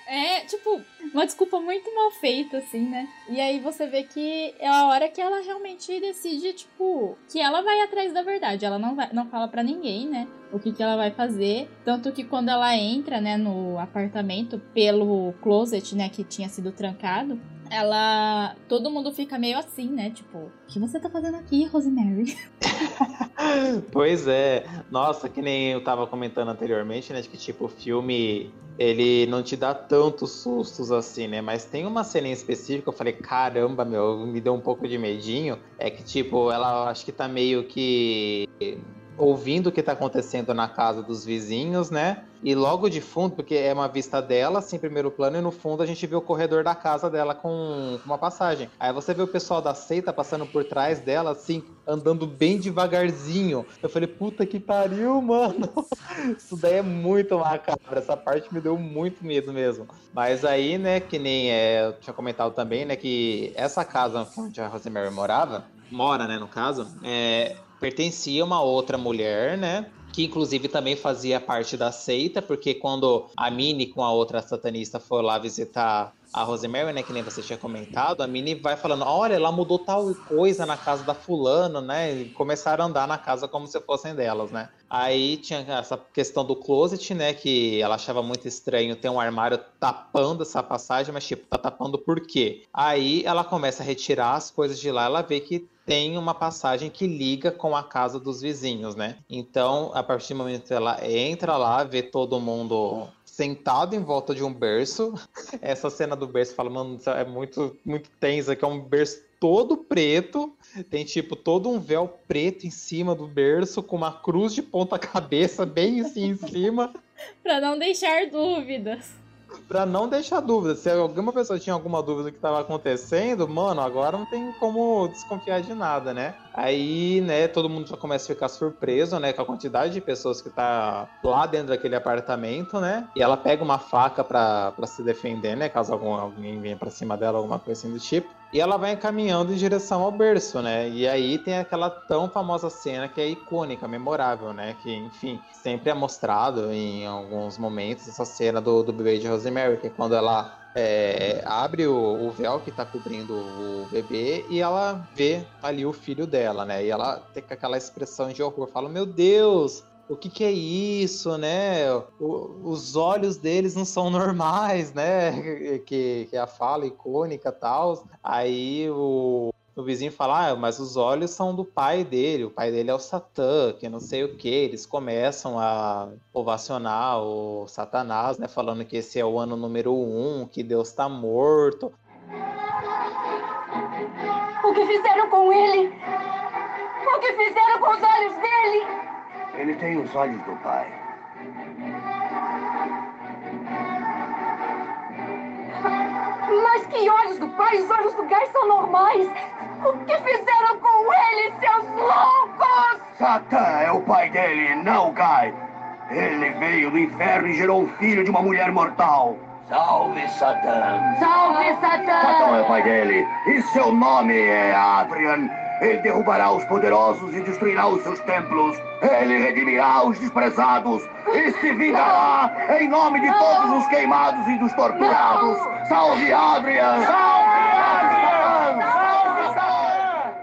É, tipo, uma desculpa muito mal feita, assim, né? E aí você vê que é a hora que ela realmente decide, tipo, que ela vai atrás da verdade. Ela não, vai, não fala para ninguém, né? O que, que ela vai fazer. Tanto que quando ela entra, né, no apartamento pelo closet, né, que tinha sido trancado, ela. Todo mundo fica meio assim, né? Tipo, o que você tá fazendo aqui, Rosemary? pois é. Nossa, que nem eu tava comentando anteriormente, né? De que, tipo, o filme ele não te dá tantos sustos assim, né? Mas tem uma cena em específico, eu falei, caramba, meu, me deu um pouco de medinho. É que, tipo, ela acho que tá meio que ouvindo o que está acontecendo na casa dos vizinhos, né? E logo de fundo, porque é uma vista dela, assim, primeiro plano, e no fundo a gente vê o corredor da casa dela com uma passagem. Aí você vê o pessoal da seita passando por trás dela, assim, andando bem devagarzinho. Eu falei, puta que pariu, mano. Isso daí é muito macabro. Essa parte me deu muito medo mesmo. Mas aí, né, que nem é, eu tinha comentado também, né, que essa casa onde a Rosemary morava, mora, né, no caso, é, pertencia a uma outra mulher, né? Que inclusive também fazia parte da seita, porque quando a Minnie com a outra satanista foi lá visitar a Rosemary, né, que nem você tinha comentado, a Minnie vai falando, olha, ela mudou tal coisa na casa da fulano, né, e começaram a andar na casa como se fossem delas, né. Aí tinha essa questão do closet, né, que ela achava muito estranho ter um armário tapando essa passagem, mas tipo, tá tapando por quê? Aí ela começa a retirar as coisas de lá, ela vê que tem uma passagem que liga com a casa dos vizinhos, né? Então, a partir do momento que ela entra lá, vê todo mundo sentado em volta de um berço. Essa cena do berço fala, mano, é muito, muito tensa, que é um berço todo preto, tem tipo todo um véu preto em cima do berço, com uma cruz de ponta cabeça bem assim em cima. pra não deixar dúvidas para não deixar dúvida. Se alguma pessoa tinha alguma dúvida do que estava acontecendo, mano, agora não tem como desconfiar de nada, né? Aí, né, todo mundo já começa a ficar surpreso, né, com a quantidade de pessoas que tá lá dentro daquele apartamento, né? E ela pega uma faca para se defender, né, caso algum, alguém venha para cima dela, alguma coisa assim do tipo. E ela vai caminhando em direção ao berço, né? E aí tem aquela tão famosa cena que é icônica, memorável, né? Que, enfim, sempre é mostrado em alguns momentos essa cena do, do bebê de Rosemary, que é quando ela é, abre o, o, véu que tá cobrindo o bebê e ela vê ali o filho dela, né? E ela tem aquela expressão de horror, fala: Meu Deus, o que, que é isso, né? O, os olhos deles não são normais, né? Que, que é a fala icônica e tal. Aí o, o vizinho fala, ah, mas os olhos são do pai dele, o pai dele é o Satã, que não sei o que. Eles começam a ovacionar o Satanás, né? Falando que esse é o ano número um, que Deus está morto. O que fizeram com ele? O que fizeram com os olhos dele? Ele tem os olhos do pai. Mas que olhos do pai? Os olhos do Guy são normais. O que fizeram com ele, seus loucos? Satã é o pai dele, não o Guy. Ele veio do inferno e gerou um filho de uma mulher mortal. Salve, Satã! Salve, Satã! Satã é o pai dele e seu nome é Adrian. Ele derrubará os poderosos e destruirá os seus templos. Ele redimirá os desprezados e se vingará em nome de todos os queimados e dos torturados. Salve, Adrian! Salve, Adrian! Salve, Salve!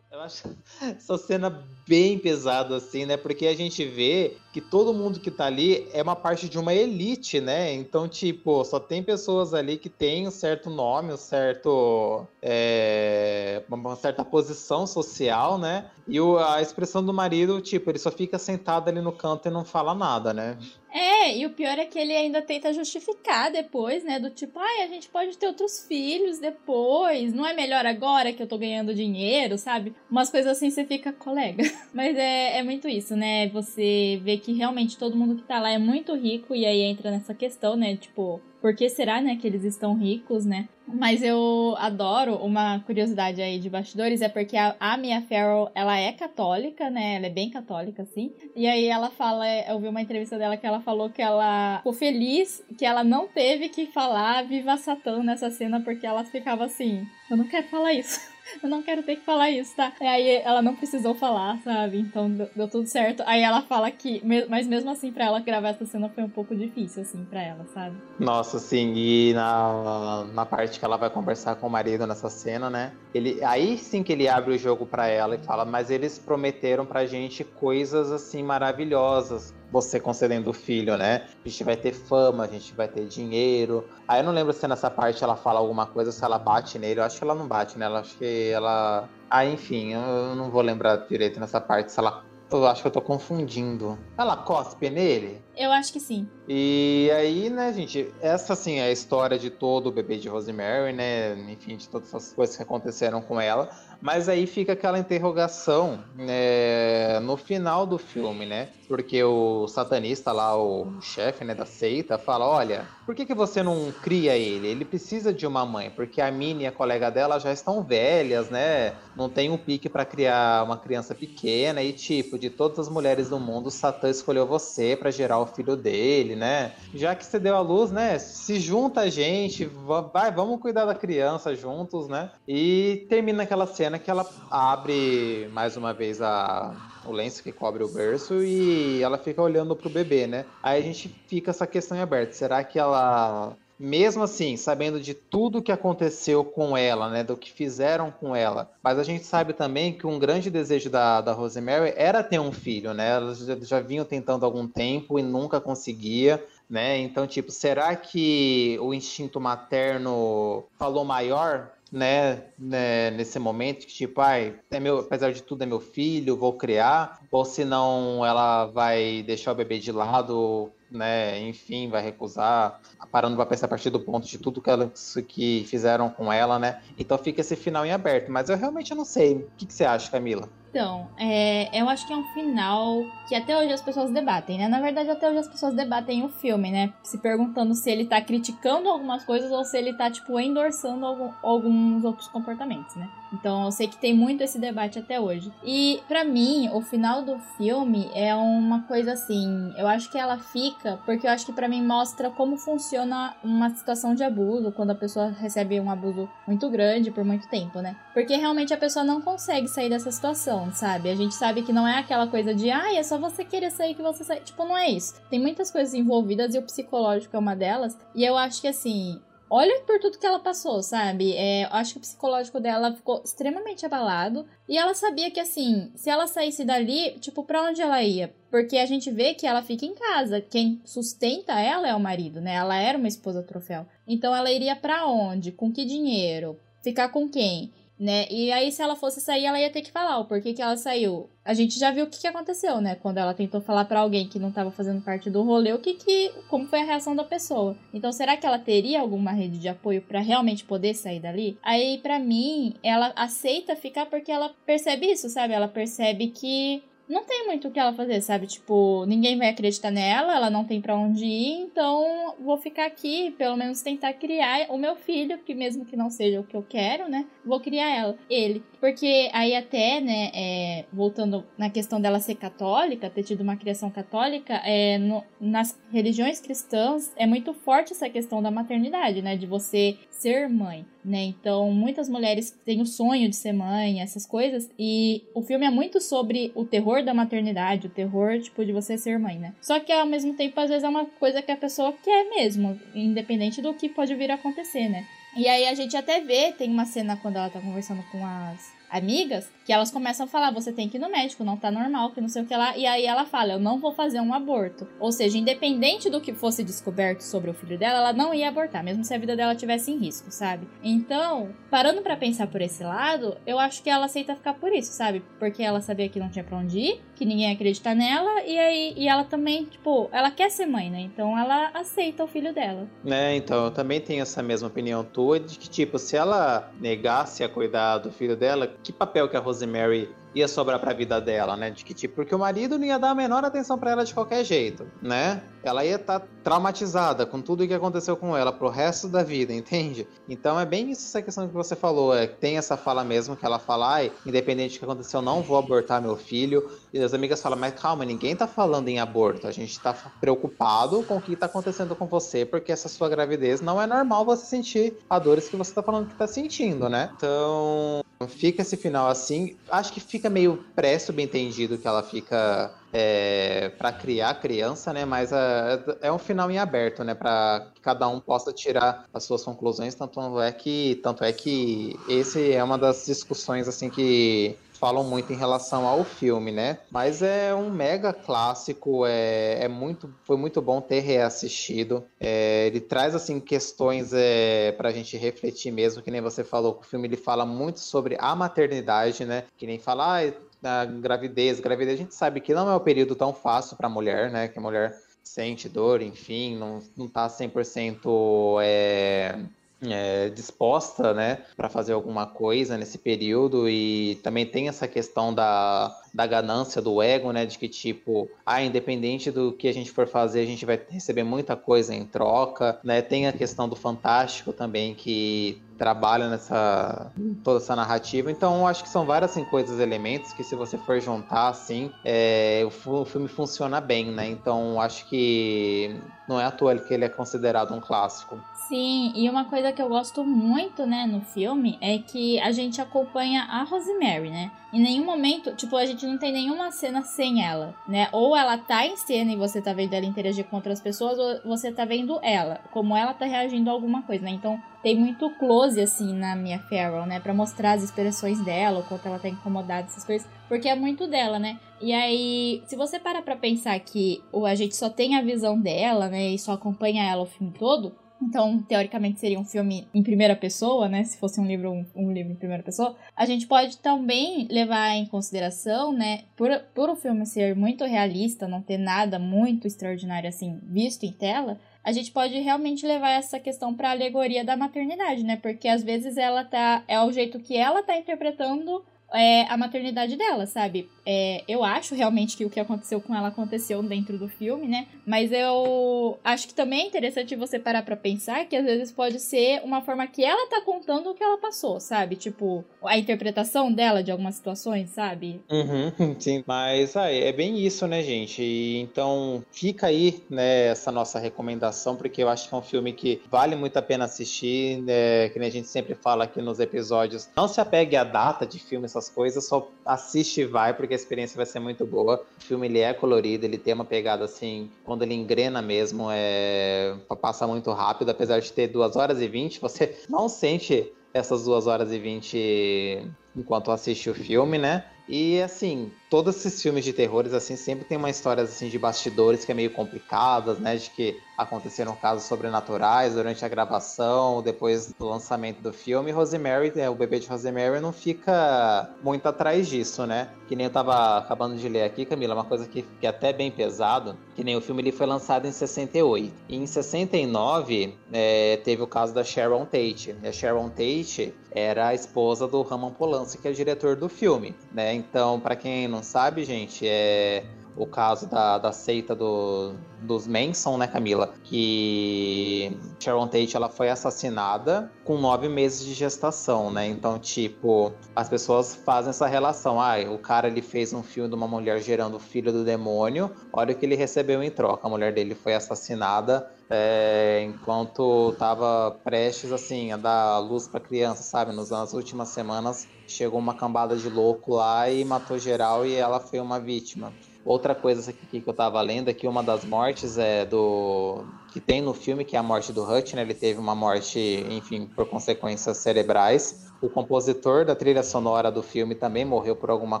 Eu acho essa cena bem pesada, assim, né? Porque a gente vê que todo mundo que tá ali é uma parte de uma elite, né? Então, tipo, só tem pessoas ali que têm um certo nome, um certo. É, uma certa posição social, né? E o, a expressão do marido, tipo, ele só fica sentado ali no canto e não fala nada, né? É, e o pior é que ele ainda tenta justificar depois, né? Do tipo, ai, a gente pode ter outros filhos depois, não é melhor agora que eu tô ganhando dinheiro, sabe? Umas coisas assim você fica, colega. Mas é, é muito isso, né? Você vê que realmente todo mundo que tá lá é muito rico e aí entra nessa questão, né? Tipo, por que será, né, que eles estão ricos, né? Mas eu adoro uma curiosidade aí de bastidores, é porque a, a Mia Farrow, ela é católica, né? Ela é bem católica, assim. E aí ela fala, eu vi uma entrevista dela que ela falou que ela ficou feliz que ela não teve que falar Viva Satã nessa cena, porque ela ficava assim, eu não quero falar isso eu não quero ter que falar isso, tá? E aí ela não precisou falar, sabe? Então deu, deu, tudo certo. Aí ela fala que, mas mesmo assim, pra ela gravar essa cena foi um pouco difícil, assim, pra ela, sabe? Nossa, sim, e na, na parte que ela vai conversar com o marido nessa cena, né? Ele, aí sim que ele abre o jogo pra ela e fala, mas eles prometeram pra gente coisas assim maravilhosas você concedendo o filho, né? A gente vai ter fama, a gente vai ter dinheiro. Aí eu não lembro se nessa parte ela fala alguma coisa, se ela bate nele. Eu acho que ela não bate, né? Acho que ela. Ah, enfim, eu não vou lembrar direito nessa parte se ela. Eu acho que eu tô confundindo. Ela cospe nele? Eu acho que sim. E aí, né, gente, essa assim é a história de todo o bebê de Rosemary, né? Enfim, de todas as coisas que aconteceram com ela. Mas aí fica aquela interrogação né, no final do filme, né? Porque o satanista lá, o chefe né, da seita, fala: Olha, por que, que você não cria ele? Ele precisa de uma mãe, porque a Minnie e a colega dela já estão velhas, né? Não tem um pique para criar uma criança pequena. E, tipo, de todas as mulheres do mundo, Satã escolheu você para gerar o filho dele, né? Já que você deu a luz, né? Se junta a gente, vai, vamos cuidar da criança juntos, né? E termina aquela cena que ela abre mais uma vez a, o lenço que cobre o berço e ela fica olhando pro bebê, né? Aí a gente fica essa questão em aberto. Será que ela mesmo assim, sabendo de tudo que aconteceu com ela, né, do que fizeram com ela, mas a gente sabe também que um grande desejo da, da Rosemary era ter um filho, né? Elas já, já vinham tentando há algum tempo e nunca conseguia, né? Então, tipo, será que o instinto materno falou maior né, né, nesse momento, que tipo, ai, é meu, apesar de tudo é meu filho, vou criar, ou se não ela vai deixar o bebê de lado, né, enfim, vai recusar, parando para pensar a partir do ponto de tudo que, ela, que fizeram com ela, né, então fica esse final em aberto, mas eu realmente não sei, o que, que você acha, Camila? Então, é, eu acho que é um final que até hoje as pessoas debatem, né? Na verdade, até hoje as pessoas debatem o filme, né? Se perguntando se ele tá criticando algumas coisas ou se ele tá, tipo, endossando algum, alguns outros comportamentos, né? Então, eu sei que tem muito esse debate até hoje. E, para mim, o final do filme é uma coisa assim. Eu acho que ela fica, porque eu acho que para mim mostra como funciona uma situação de abuso, quando a pessoa recebe um abuso muito grande por muito tempo, né? Porque realmente a pessoa não consegue sair dessa situação sabe? A gente sabe que não é aquela coisa de, ai, é só você querer sair que você sai. Tipo, não é isso. Tem muitas coisas envolvidas e o psicológico é uma delas. E eu acho que assim, olha por tudo que ela passou, sabe? É, acho que o psicológico dela ficou extremamente abalado. E ela sabia que, assim, se ela saísse dali, tipo, pra onde ela ia? Porque a gente vê que ela fica em casa. Quem sustenta ela é o marido, né? Ela era uma esposa troféu. Então ela iria para onde? Com que dinheiro? Ficar com quem? Né? E aí, se ela fosse sair, ela ia ter que falar o porquê que ela saiu. A gente já viu o que, que aconteceu, né? Quando ela tentou falar para alguém que não estava fazendo parte do rolê, o que que. como foi a reação da pessoa. Então, será que ela teria alguma rede de apoio para realmente poder sair dali? Aí, para mim, ela aceita ficar porque ela percebe isso, sabe? Ela percebe que não tem muito o que ela fazer, sabe? Tipo, ninguém vai acreditar nela, ela não tem para onde ir, então vou ficar aqui, pelo menos tentar criar o meu filho, que mesmo que não seja o que eu quero, né? Vou criar ela, ele. Porque aí até, né, é, voltando na questão dela ser católica, ter tido uma criação católica, é, no, nas religiões cristãs é muito forte essa questão da maternidade, né? De você ser mãe, né? Então, muitas mulheres têm o sonho de ser mãe, essas coisas, e o filme é muito sobre o terror da maternidade, o terror, tipo, de você ser mãe, né? Só que ao mesmo tempo, às vezes é uma coisa que a pessoa quer mesmo, independente do que pode vir a acontecer, né? E aí a gente até vê, tem uma cena quando ela tá conversando com as amigas, que elas começam a falar: você tem que ir no médico, não tá normal, que não sei o que lá. E aí ela fala: eu não vou fazer um aborto. Ou seja, independente do que fosse descoberto sobre o filho dela, ela não ia abortar, mesmo se a vida dela tivesse em risco, sabe? Então, parando para pensar por esse lado, eu acho que ela aceita ficar por isso, sabe? Porque ela sabia que não tinha pra onde ir, que ninguém ia acreditar nela, e aí e ela também, tipo, ela quer ser mãe, né? Então ela aceita o filho dela. Né, então eu também tenho essa mesma opinião tua de que, tipo, se ela negasse a cuidar do filho dela, que papel que a Rosemary ia sobrar pra vida dela, né? De que tipo, porque o marido não ia dar a menor atenção para ela de qualquer jeito, né? Ela ia estar tá traumatizada com tudo o que aconteceu com ela pro resto da vida, entende? Então é bem isso essa questão que você falou, é tem essa fala mesmo que ela fala, ai, independente do que aconteceu, não vou abortar meu filho. E as amigas falam, mas calma, ninguém tá falando em aborto, a gente tá preocupado com o que tá acontecendo com você, porque essa sua gravidez não é normal você sentir a dores que você tá falando que tá sentindo, né? Então, fica esse final assim. Acho que fica meio pré-subentendido que ela fica é, para criar criança, né? Mas é, é um final em aberto, né? Para que cada um possa tirar as suas conclusões. Tanto é que, tanto é que esse é uma das discussões assim que falam muito em relação ao filme, né? Mas é um mega clássico, é, é muito, foi muito bom ter reassistido. É, ele traz assim questões é, para a gente refletir mesmo, que nem você falou, o filme ele fala muito sobre a maternidade, né? Que nem falar ah, da gravidez, gravidez a gente sabe que não é um período tão fácil para a mulher, né? Que a mulher sente dor, enfim, não, não tá 100% é, é, disposta, né, para fazer alguma coisa nesse período. E também tem essa questão da, da ganância, do ego, né, de que tipo, ah, independente do que a gente for fazer, a gente vai receber muita coisa em troca, né, tem a questão do fantástico também que trabalha nessa toda essa narrativa. Então, acho que são várias assim, coisas, elementos que se você for juntar assim, é, o, filme funciona bem, né? Então, acho que não é à toa que ele é considerado um clássico. Sim, e uma coisa que eu gosto muito, né, no filme é que a gente acompanha a Rosemary, né? Em nenhum momento, tipo, a gente não tem nenhuma cena sem ela, né? Ou ela tá em cena e você tá vendo ela interagir com outras pessoas, ou você tá vendo ela, como ela tá reagindo a alguma coisa, né? Então, tem muito close, assim, na Mia Farrow, né? Pra mostrar as expressões dela, o quanto ela tá incomodada, essas coisas, porque é muito dela, né? E aí, se você para pra pensar que a gente só tem a visão dela, né? E só acompanha ela o filme todo, então, teoricamente, seria um filme em primeira pessoa, né? Se fosse um livro, um, um, livro em primeira pessoa. A gente pode também levar em consideração, né? Por, por o filme ser muito realista, não ter nada muito extraordinário assim visto em tela, a gente pode realmente levar essa questão para alegoria da maternidade, né? Porque às vezes ela tá. É o jeito que ela tá interpretando é, a maternidade dela, sabe? É, eu acho realmente que o que aconteceu com ela aconteceu dentro do filme, né? Mas eu acho que também é interessante você parar pra pensar que às vezes pode ser uma forma que ela tá contando o que ela passou, sabe? Tipo, a interpretação dela de algumas situações, sabe? Uhum, sim, mas é bem isso, né, gente? Então fica aí, né, essa nossa recomendação, porque eu acho que é um filme que vale muito a pena assistir, né? Que a gente sempre fala aqui nos episódios. Não se apegue à data de filme, essas coisas, só assiste e vai, porque a experiência vai ser muito boa. O filme ele é colorido, ele tem uma pegada assim, quando ele engrena mesmo, é passa muito rápido, apesar de ter 2 horas e 20, você não sente essas 2 horas e 20 enquanto assiste o filme, né? E assim, todos esses filmes de terrores assim sempre tem uma história assim de bastidores que é meio complicadas, né, de que aconteceram casos sobrenaturais durante a gravação, depois do lançamento do filme. Rosemary, né, o bebê de Rosemary não fica muito atrás disso, né? Que nem eu tava acabando de ler aqui, Camila, uma coisa que, que é até bem pesado, que nem o filme ele foi lançado em 68. E em 69 é, teve o caso da Sharon Tate. E a Sharon Tate era a esposa do Roman Polanski, que é o diretor do filme, né? Então, para quem não sabe, gente, é o caso da, da seita do, dos Manson, né, Camila? Que Sharon Tate ela foi assassinada com nove meses de gestação, né? Então, tipo, as pessoas fazem essa relação. Ah, o cara ele fez um filme de uma mulher gerando o filho do demônio. Olha o que ele recebeu em troca. A mulher dele foi assassinada é, enquanto estava prestes assim a dar luz para criança, sabe? Nos, nas últimas semanas chegou uma cambada de louco lá e matou geral e ela foi uma vítima. Outra coisa aqui que eu tava lendo é que uma das mortes é do. que tem no filme, que é a morte do Hutch, né? Ele teve uma morte, enfim, por consequências cerebrais. O compositor da trilha sonora do filme também morreu por alguma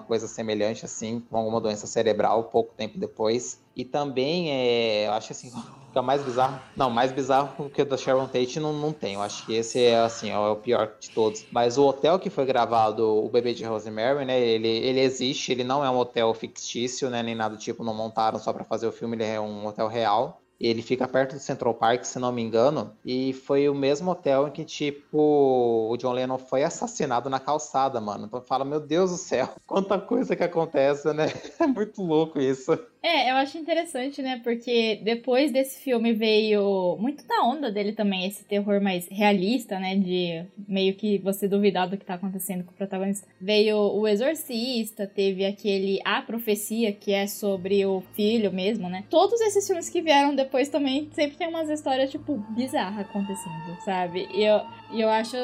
coisa semelhante, assim, com alguma doença cerebral, pouco tempo depois. E também, é, eu acho assim, fica mais bizarro. Não, mais bizarro que o da Sharon Tate não, não tem. Eu acho que esse é assim, é o pior de todos. Mas o hotel que foi gravado, o bebê de Rosemary, né? Ele, ele existe, ele não é um hotel fictício, né? Nem nada do tipo, não montaram só para fazer o filme, ele é um hotel real. Ele fica perto do Central Park, se não me engano, e foi o mesmo hotel em que, tipo, o John Lennon foi assassinado na calçada, mano. Então fala, meu Deus do céu, quanta coisa que acontece, né? É muito louco isso. É, eu acho interessante, né? Porque depois desse filme veio muito da onda dele também, esse terror mais realista, né? De meio que você duvidar do que tá acontecendo com o protagonista. Veio O Exorcista, teve aquele A Profecia, que é sobre o filho mesmo, né? Todos esses filmes que vieram depois também sempre tem umas histórias, tipo, bizarras acontecendo, sabe? E eu, e eu acho.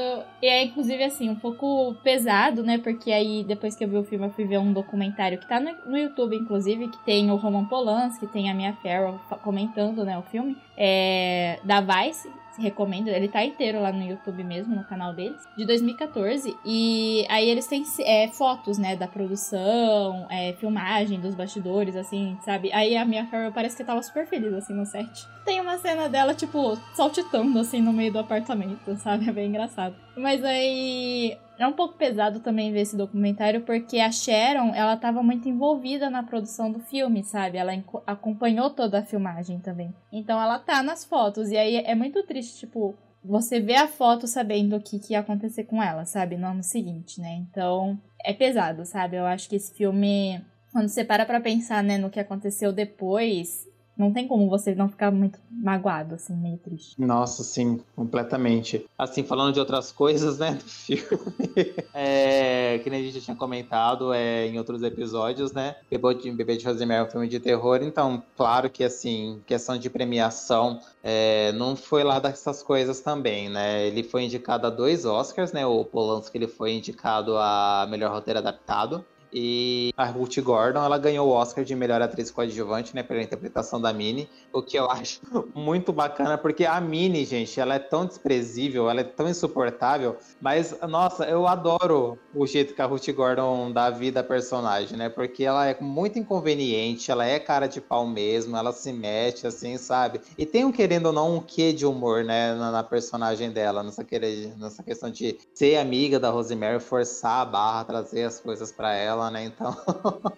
E é inclusive assim, um pouco pesado, né? Porque aí, depois que eu vi o filme, eu fui ver um documentário que tá no, no YouTube, inclusive, que tem o Roman Polanski, tem a Mia Farrow comentando, né, o filme, é, da Vice, recomendo. Ele tá inteiro lá no YouTube mesmo, no canal deles, de 2014. E aí eles têm é, fotos, né, da produção, é, filmagem dos bastidores, assim, sabe? Aí a Mia Farrow parece que tava super feliz, assim, no set. Tem uma cena dela, tipo, saltitando, assim, no meio do apartamento, sabe? É bem engraçado. Mas aí é um pouco pesado também ver esse documentário, porque a Sharon, ela tava muito envolvida na produção do filme, sabe? Ela acompanhou toda a filmagem também. Então ela tá nas fotos, e aí é muito triste, tipo, você vê a foto sabendo o que, que ia acontecer com ela, sabe? No ano seguinte, né? Então é pesado, sabe? Eu acho que esse filme, quando você para pra pensar, né, no que aconteceu depois, não tem como você não ficar muito magoado, assim, meio triste. Nossa, sim, completamente. Assim, falando de outras coisas, né, do filme, é, que nem a gente tinha comentado é, em outros episódios, né, Bebê de, Bebê de Rosemary é um filme de terror, então, claro que, assim, questão de premiação, é, não foi lá dessas coisas também, né, ele foi indicado a dois Oscars, né, o Polanski, ele foi indicado a melhor roteiro adaptado, e a Ruth Gordon, ela ganhou o Oscar de melhor atriz coadjuvante, né, pela interpretação da Minnie, o que eu acho muito bacana, porque a Minnie, gente, ela é tão desprezível, ela é tão insuportável, mas, nossa, eu adoro o jeito que a Ruth Gordon dá vida à personagem, né, porque ela é muito inconveniente, ela é cara de pau mesmo, ela se mete, assim, sabe? E tem um, querendo ou não, um quê de humor, né, na, na personagem dela, nessa, querer, nessa questão de ser amiga da Rosemary, forçar a barra, trazer as coisas para ela, né? Então,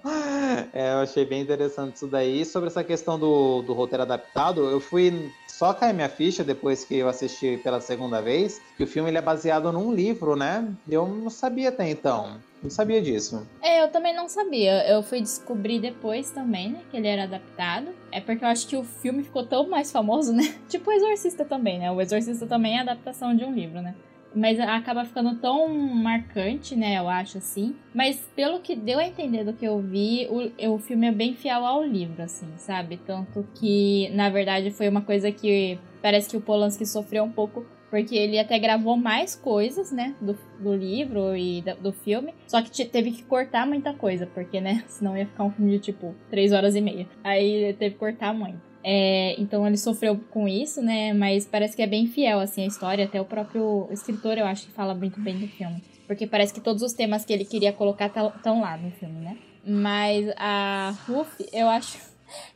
é, eu achei bem interessante isso daí. Sobre essa questão do, do roteiro adaptado, eu fui só cair minha ficha depois que eu assisti pela segunda vez, que o filme ele é baseado num livro, né? Eu não sabia até então. Não sabia disso. É, eu também não sabia. Eu fui descobrir depois também, né? Que ele era adaptado. É porque eu acho que o filme ficou tão mais famoso, né? Tipo o Exorcista também, né? O Exorcista também é adaptação de um livro, né? Mas acaba ficando tão marcante, né? Eu acho assim. Mas pelo que deu a entender do que eu vi, o, o filme é bem fiel ao livro, assim, sabe? Tanto que, na verdade, foi uma coisa que parece que o Polanski sofreu um pouco. Porque ele até gravou mais coisas, né, do, do livro e do, do filme. Só que teve que cortar muita coisa, porque, né, senão ia ficar um filme de, tipo, três horas e meia. Aí teve que cortar muito. É, então ele sofreu com isso, né? Mas parece que é bem fiel, assim, a história. Até o próprio escritor, eu acho que fala muito bem do filme. Porque parece que todos os temas que ele queria colocar estão lá no filme, né? Mas a Ruth, eu acho...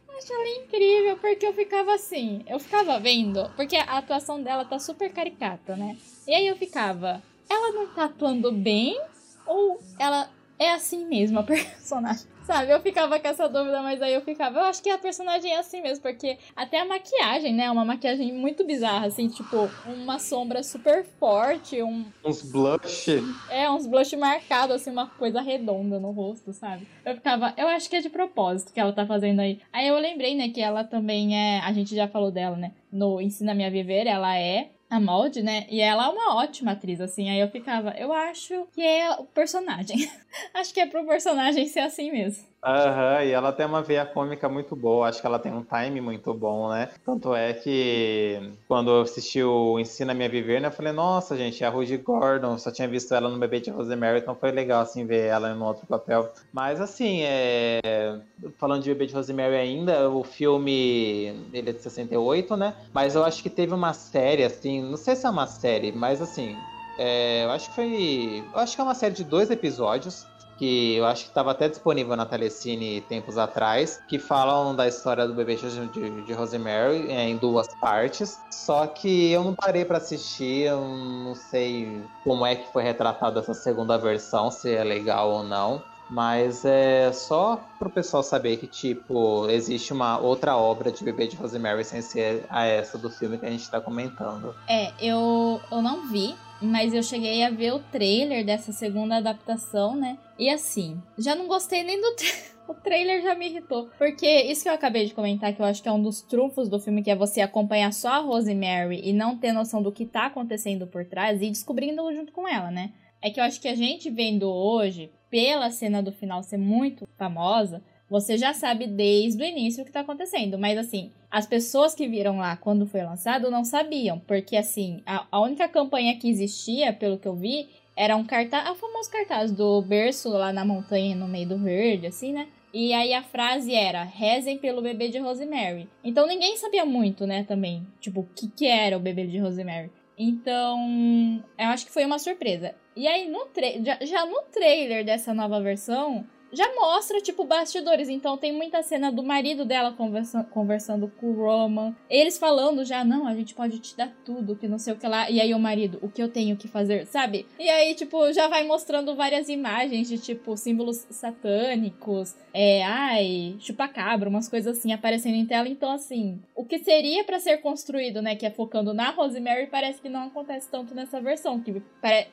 Eu acho ela incrível, porque eu ficava assim... Eu ficava vendo... Porque a atuação dela tá super caricata, né? E aí eu ficava... Ela não tá atuando bem? Ou ela é assim mesmo, a personagem? Sabe, eu ficava com essa dúvida, mas aí eu ficava, eu acho que a personagem é assim mesmo, porque até a maquiagem, né? Uma maquiagem muito bizarra, assim, tipo, uma sombra super forte, um. Uns blush. É, uns blush marcados, assim, uma coisa redonda no rosto, sabe? Eu ficava, eu acho que é de propósito que ela tá fazendo aí. Aí eu lembrei, né, que ela também é. A gente já falou dela, né? No Ensina-me a Viver, ela é a molde, né? E ela é uma ótima atriz, assim. Aí eu ficava, eu acho que é o personagem. acho que é pro personagem ser assim mesmo. Aham, uhum, e ela tem uma veia cômica muito boa, acho que ela tem um time muito bom, né? Tanto é que quando eu assisti o Ensina-me a Viver, né, eu falei, nossa, gente, é a Rudy Gordon, só tinha visto ela no Bebê de Rosemary, então foi legal, assim, ver ela em outro papel. Mas, assim, é... falando de Bebê de Rosemary ainda, o filme, ele é de 68, né? Mas eu acho que teve uma série, assim, não sei se é uma série, mas, assim, é... eu acho que foi... Eu acho que é uma série de dois episódios, que eu acho que estava até disponível na Telecine tempos atrás, que falam da história do bebê de, de Rosemary é, em duas partes. Só que eu não parei para assistir, eu não sei como é que foi retratada essa segunda versão, se é legal ou não. Mas é só pro pessoal saber que, tipo, existe uma outra obra de Bebê de Rosemary sem ser a essa do filme que a gente tá comentando. É, eu, eu não vi, mas eu cheguei a ver o trailer dessa segunda adaptação, né? E assim, já não gostei nem do trailer. O trailer já me irritou. Porque isso que eu acabei de comentar, que eu acho que é um dos trunfos do filme, que é você acompanhar só a Rosemary e não ter noção do que tá acontecendo por trás e descobrindo junto com ela, né? É que eu acho que a gente vendo hoje, pela cena do final ser muito famosa, você já sabe desde o início o que tá acontecendo. Mas assim, as pessoas que viram lá quando foi lançado não sabiam. Porque assim, a, a única campanha que existia, pelo que eu vi, era um cartaz, o famoso cartaz do berço lá na montanha, no meio do verde, assim, né? E aí a frase era: rezem pelo bebê de Rosemary. Então ninguém sabia muito, né, também. Tipo, o que, que era o bebê de Rosemary. Então, eu acho que foi uma surpresa. E aí, no já, já no trailer dessa nova versão, já mostra, tipo, bastidores. Então tem muita cena do marido dela conversa conversando com o Roman. Eles falando já, não, a gente pode te dar tudo, que não sei o que lá. E aí o marido, o que eu tenho que fazer, sabe? E aí, tipo, já vai mostrando várias imagens de, tipo, símbolos satânicos. É, ai, chupacabra, umas coisas assim aparecendo em tela. Então, assim, o que seria para ser construído, né, que é focando na Rosemary, parece que não acontece tanto nessa versão. Que,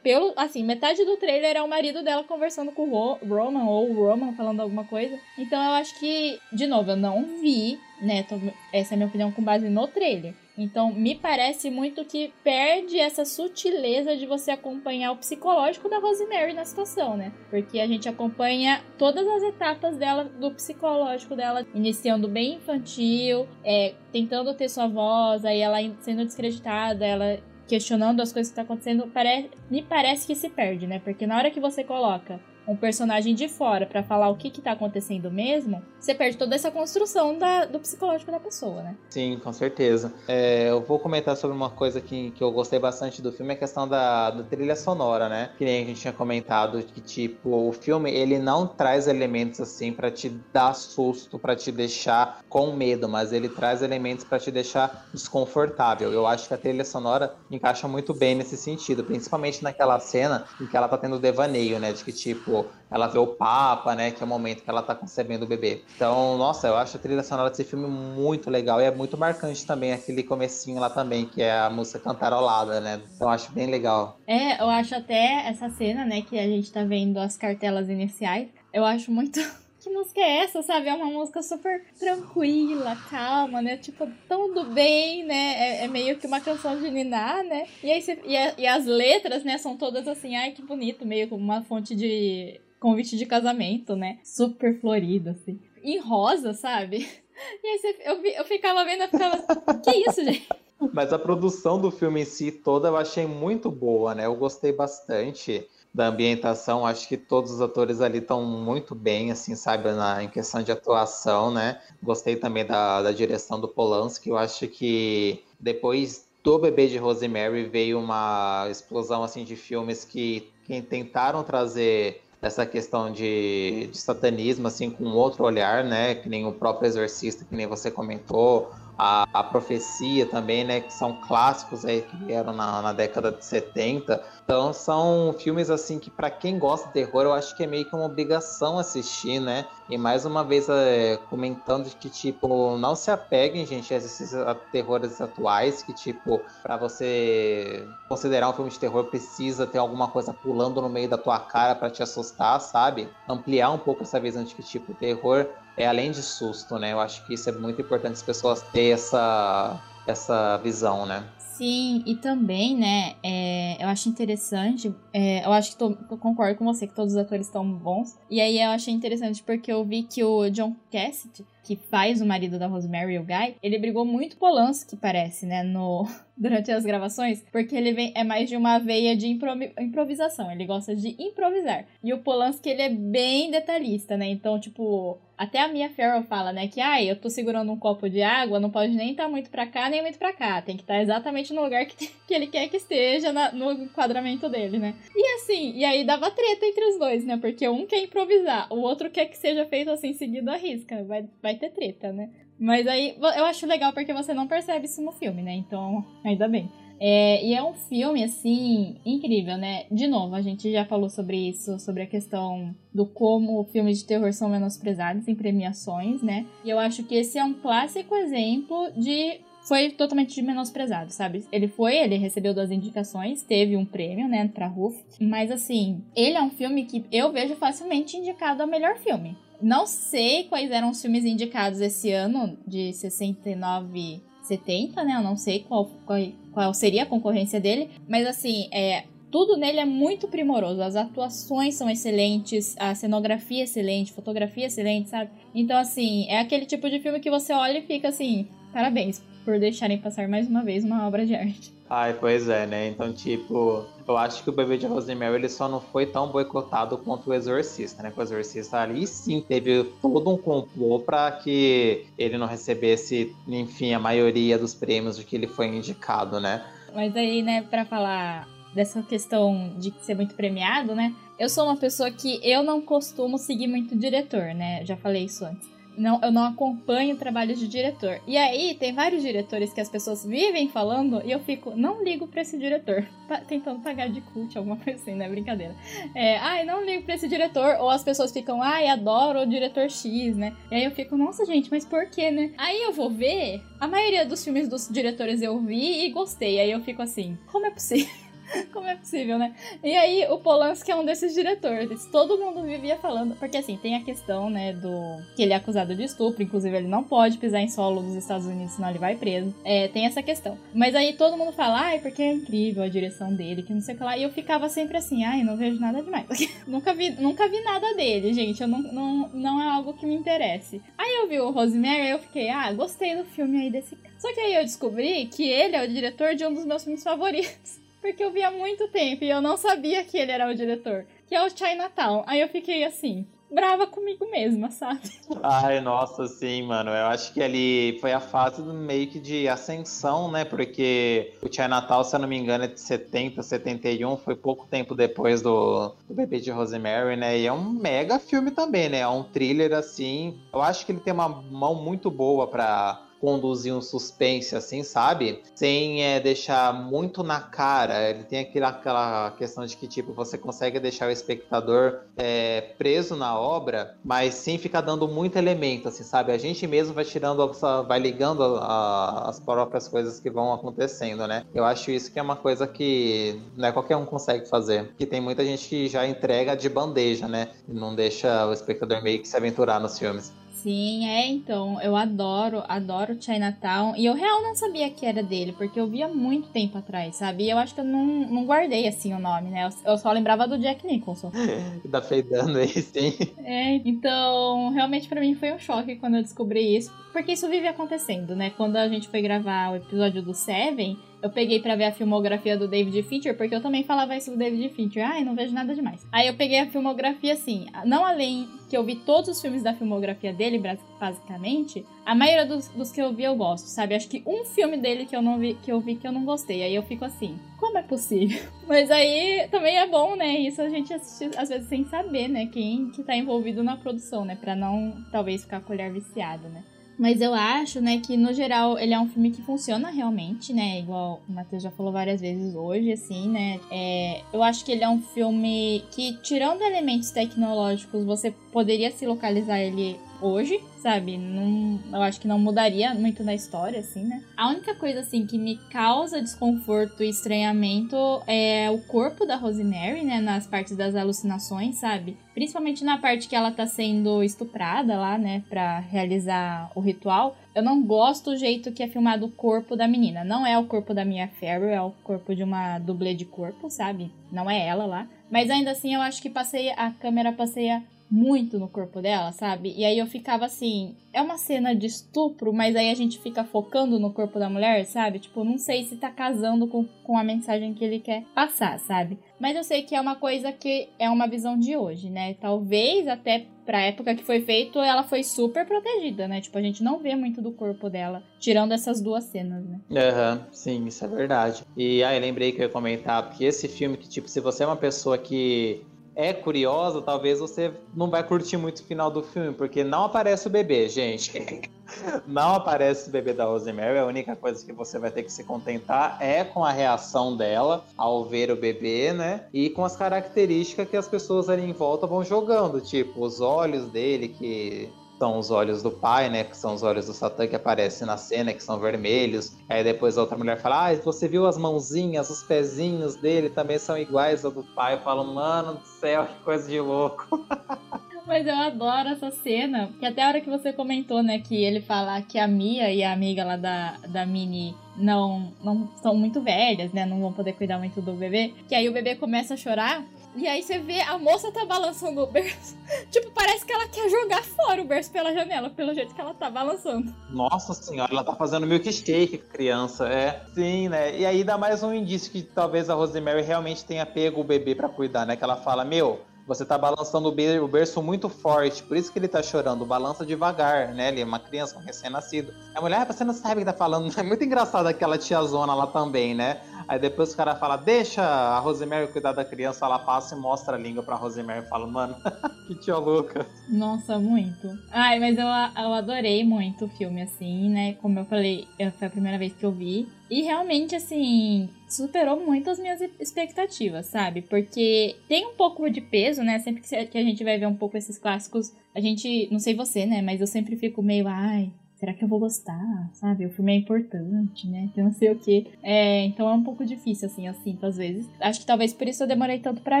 pelo, assim, metade do trailer é o marido dela conversando com o Roman ou o Roman falando alguma coisa. Então eu acho que, de novo, eu não vi, né? Tô, essa é a minha opinião com base no trailer. Então, me parece muito que perde essa sutileza de você acompanhar o psicológico da Rosemary na situação, né? Porque a gente acompanha todas as etapas dela, do psicológico dela, iniciando bem infantil, é, tentando ter sua voz, aí ela sendo descreditada, ela questionando as coisas que tá acontecendo, pare... me parece que se perde, né? Porque na hora que você coloca um personagem de fora para falar o que que tá acontecendo mesmo, você perde toda essa construção da, do psicológico da pessoa, né? Sim, com certeza. É, eu vou comentar sobre uma coisa que, que eu gostei bastante do filme, a questão da, da trilha sonora, né? Que nem a gente tinha comentado, que tipo, o filme, ele não traz elementos assim para te dar susto, para te deixar com medo, mas ele traz elementos para te deixar desconfortável. Eu acho que a trilha sonora encaixa muito bem nesse sentido, principalmente naquela cena em que ela tá tendo devaneio, né? De que tipo, ela vê o Papa, né? Que é o momento que ela tá concebendo o bebê. Então, nossa, eu acho a trilha sonora desse filme muito legal e é muito marcante também aquele comecinho lá também, que é a música cantarolada, né? Então, eu acho bem legal. É, eu acho até essa cena, né, que a gente tá vendo as cartelas iniciais, eu acho muito que música é essa, sabe? É uma música super tranquila, calma, né? Tipo, tudo bem, né? É, é meio que uma canção de Niná, né? E, aí e, a, e as letras, né, são todas assim, ai que bonito, meio como uma fonte de convite de casamento, né? Super florido, assim. Em rosa, sabe? E aí você, eu, eu ficava vendo, eu ficava. que isso, gente? Mas a produção do filme em si toda eu achei muito boa, né? Eu gostei bastante da ambientação. Acho que todos os atores ali estão muito bem, assim, sabe, na, em questão de atuação, né? Gostei também da, da direção do Polanski. Eu acho que depois do Bebê de Rosemary veio uma explosão, assim, de filmes que, que tentaram trazer essa questão de, de satanismo, assim, com outro olhar, né? Que nem o próprio Exorcista, que nem você comentou, a, a Profecia também, né? Que são clássicos aí que vieram na, na década de 70. Então são filmes assim que para quem gosta de terror, eu acho que é meio que uma obrigação assistir, né? E mais uma vez é, comentando que tipo não se apeguem, gente, a esses terrores atuais, que tipo para você considerar um filme de terror precisa ter alguma coisa pulando no meio da tua cara para te assustar, sabe? Ampliar um pouco essa visão de que tipo terror é além de susto, né? Eu acho que isso é muito importante as pessoas terem essa, essa visão, né? Sim, e também, né, é, eu acho interessante, é, eu acho que tô, eu concordo com você que todos os atores estão bons, e aí eu achei interessante porque eu vi que o John Cassidy, que faz o marido da Rosemary, o Guy, ele brigou muito Polanski, parece, né, no, durante as gravações, porque ele vem, é mais de uma veia de improvisação, ele gosta de improvisar. E o Polanski, ele é bem detalhista, né? Então, tipo, até a Mia Farrow fala, né, que ai, eu tô segurando um copo de água, não pode nem estar tá muito para cá, nem muito para cá, tem que estar tá exatamente no lugar que, que ele quer que esteja na, no enquadramento dele, né? E assim, e aí dava treta entre os dois, né? Porque um quer improvisar, o outro quer que seja feito assim, seguido a risca. Vai, vai ter treta, né? Mas aí eu acho legal porque você não percebe isso no filme, né? Então, ainda bem. É, e é um filme, assim, incrível, né? De novo, a gente já falou sobre isso, sobre a questão do como filmes de terror são menosprezados em premiações, né? E eu acho que esse é um clássico exemplo de foi totalmente menosprezado, sabe? Ele foi, ele recebeu duas indicações, teve um prêmio, né, pra RUF, mas assim, ele é um filme que eu vejo facilmente indicado a melhor filme. Não sei quais eram os filmes indicados esse ano, de 69 70, né? Eu não sei qual, qual, qual seria a concorrência dele, mas assim, é, tudo nele é muito primoroso. As atuações são excelentes, a cenografia é excelente, fotografia é excelente, sabe? Então, assim, é aquele tipo de filme que você olha e fica assim, parabéns por deixarem passar mais uma vez uma obra de arte. Ai, pois é, né? Então, tipo, eu acho que o Bebê de Rosemary ele só não foi tão boicotado quanto o Exorcista, né? O Exorcista ali sim teve todo um complô para que ele não recebesse, enfim, a maioria dos prêmios de que ele foi indicado, né? Mas aí, né, para falar dessa questão de ser muito premiado, né? Eu sou uma pessoa que eu não costumo seguir muito diretor, né? Já falei isso antes não, eu não acompanho trabalhos de diretor. E aí, tem vários diretores que as pessoas vivem falando e eu fico, não ligo pra esse diretor. Tá tentando pagar de cult, alguma coisa assim, né? Brincadeira. É, ai, não ligo pra esse diretor. Ou as pessoas ficam, ai, adoro o diretor X, né? E aí eu fico, nossa, gente, mas por quê, né? Aí eu vou ver, a maioria dos filmes dos diretores eu vi e gostei. Aí eu fico assim, como é possível? Como é possível, né? E aí, o Polanski é um desses diretores. Todo mundo vivia falando. Porque, assim, tem a questão, né, do. que ele é acusado de estupro. Inclusive, ele não pode pisar em solo dos Estados Unidos, senão ele vai preso. É, tem essa questão. Mas aí todo mundo fala, ai, porque é incrível a direção dele, que não sei o que lá. E eu ficava sempre assim, ai, não vejo nada demais. nunca, vi, nunca vi nada dele, gente. Eu não, não, não é algo que me interesse. Aí eu vi o Rosemary e eu fiquei, ah, gostei do filme aí desse cara. Só que aí eu descobri que ele é o diretor de um dos meus filmes favoritos porque eu vi há muito tempo e eu não sabia que ele era o diretor, que é o Chinatown. Aí eu fiquei assim, brava comigo mesma, sabe? Ai, nossa, sim, mano. Eu acho que ali foi a fase do meio que de ascensão, né? Porque o Chinatown, se eu não me engano, é de 70, 71, foi pouco tempo depois do, do Bebê de Rosemary, né? E é um mega filme também, né? É um thriller assim. Eu acho que ele tem uma mão muito boa para conduzir um suspense, assim, sabe? Sem é, deixar muito na cara. Ele tem aquela, aquela questão de que, tipo, você consegue deixar o espectador é, preso na obra, mas sem ficar dando muito elemento, assim, sabe? A gente mesmo vai tirando, vai ligando a, a, as próprias coisas que vão acontecendo, né? Eu acho isso que é uma coisa que não é qualquer um consegue fazer. Que tem muita gente que já entrega de bandeja, né? E não deixa o espectador meio que se aventurar nos filmes. Sim, é, então, eu adoro, adoro Chinatown. E eu real não sabia que era dele, porque eu via muito tempo atrás, sabe? E eu acho que eu não, não guardei, assim, o nome, né? Eu, eu só lembrava do Jack Nicholson. da feidando aí, sim. É, então, realmente para mim foi um choque quando eu descobri isso. Porque isso vive acontecendo, né? Quando a gente foi gravar o episódio do Seven, eu peguei para ver a filmografia do David Fincher, porque eu também falava isso do David Fincher. Ai, não vejo nada demais. Aí eu peguei a filmografia assim, não além que eu vi todos os filmes da filmografia dele, basicamente, a maioria dos, dos, que eu vi eu gosto, sabe? Acho que um filme dele que eu não vi, que eu vi que eu não gostei. Aí eu fico assim, como é possível? Mas aí também é bom, né? Isso a gente assiste às vezes sem saber, né? Quem que tá envolvido na produção, né? Pra não, talvez, ficar olhar viciado, né? Mas eu acho, né, que no geral ele é um filme que funciona realmente, né? Igual o Matheus já falou várias vezes hoje, assim, né? É, eu acho que ele é um filme que, tirando elementos tecnológicos, você poderia se localizar ele hoje, sabe? Não, eu acho que não mudaria muito na história, assim, né? A única coisa, assim, que me causa desconforto e estranhamento é o corpo da Rosemary, né? Nas partes das alucinações, sabe? Principalmente na parte que ela tá sendo estuprada lá, né? Pra realizar o ritual. Eu não gosto do jeito que é filmado o corpo da menina. Não é o corpo da Mia Farrow, é o corpo de uma dublê de corpo, sabe? Não é ela lá. Mas ainda assim, eu acho que passei a câmera passeia muito no corpo dela, sabe? E aí eu ficava assim, é uma cena de estupro, mas aí a gente fica focando no corpo da mulher, sabe? Tipo, não sei se tá casando com, com a mensagem que ele quer passar, sabe? Mas eu sei que é uma coisa que é uma visão de hoje, né? Talvez até pra época que foi feito, ela foi super protegida, né? Tipo, a gente não vê muito do corpo dela, tirando essas duas cenas, né? Aham, uhum, sim, isso é verdade. E aí, lembrei que eu ia comentar, porque esse filme que, tipo, se você é uma pessoa que é curiosa, talvez você não vai curtir muito o final do filme, porque não aparece o bebê, gente. não aparece o bebê da Rosemary, a única coisa que você vai ter que se contentar é com a reação dela ao ver o bebê, né? E com as características que as pessoas ali em volta vão jogando, tipo os olhos dele que são os olhos do pai, né? Que são os olhos do Satã que aparecem na cena, que são vermelhos. Aí depois a outra mulher fala: Ah, você viu as mãozinhas, os pezinhos dele também são iguais ao do pai. Eu falo, mano do céu, que coisa de louco. Mas eu adoro essa cena, que até a hora que você comentou, né, que ele fala que a Mia e a amiga lá da, da Mini não, não são muito velhas, né, não vão poder cuidar muito do bebê, que aí o bebê começa a chorar, e aí você vê a moça tá balançando o berço. tipo, parece que ela quer jogar fora o berço pela janela, pelo jeito que ela tá balançando. Nossa senhora, ela tá fazendo milkshake, criança. É, sim, né? E aí dá mais um indício que talvez a Rosemary realmente tenha pego o bebê para cuidar, né? Que ela fala, meu, você tá balançando o berço muito forte, por isso que ele tá chorando. Balança devagar, né? Ele é uma criança, um recém-nascido. A mulher, ah, você não sabe o que tá falando. É muito engraçado aquela tiazona lá também, né? Aí depois o cara fala, deixa a Rosemary cuidar da criança, ela passa e mostra a língua pra Rosemary e fala, mano, que tia louca. Nossa, muito. Ai, mas eu, eu adorei muito o filme, assim, né? Como eu falei, foi a primeira vez que eu vi. E realmente, assim, superou muito as minhas expectativas, sabe? Porque tem um pouco de peso, né? Sempre que a gente vai ver um pouco esses clássicos, a gente, não sei você, né? Mas eu sempre fico meio, ai, será que eu vou gostar? Sabe? O filme é importante, né? Então não sei o que. É, então é um pouco difícil, assim, eu sinto às vezes. Acho que talvez por isso eu demorei tanto para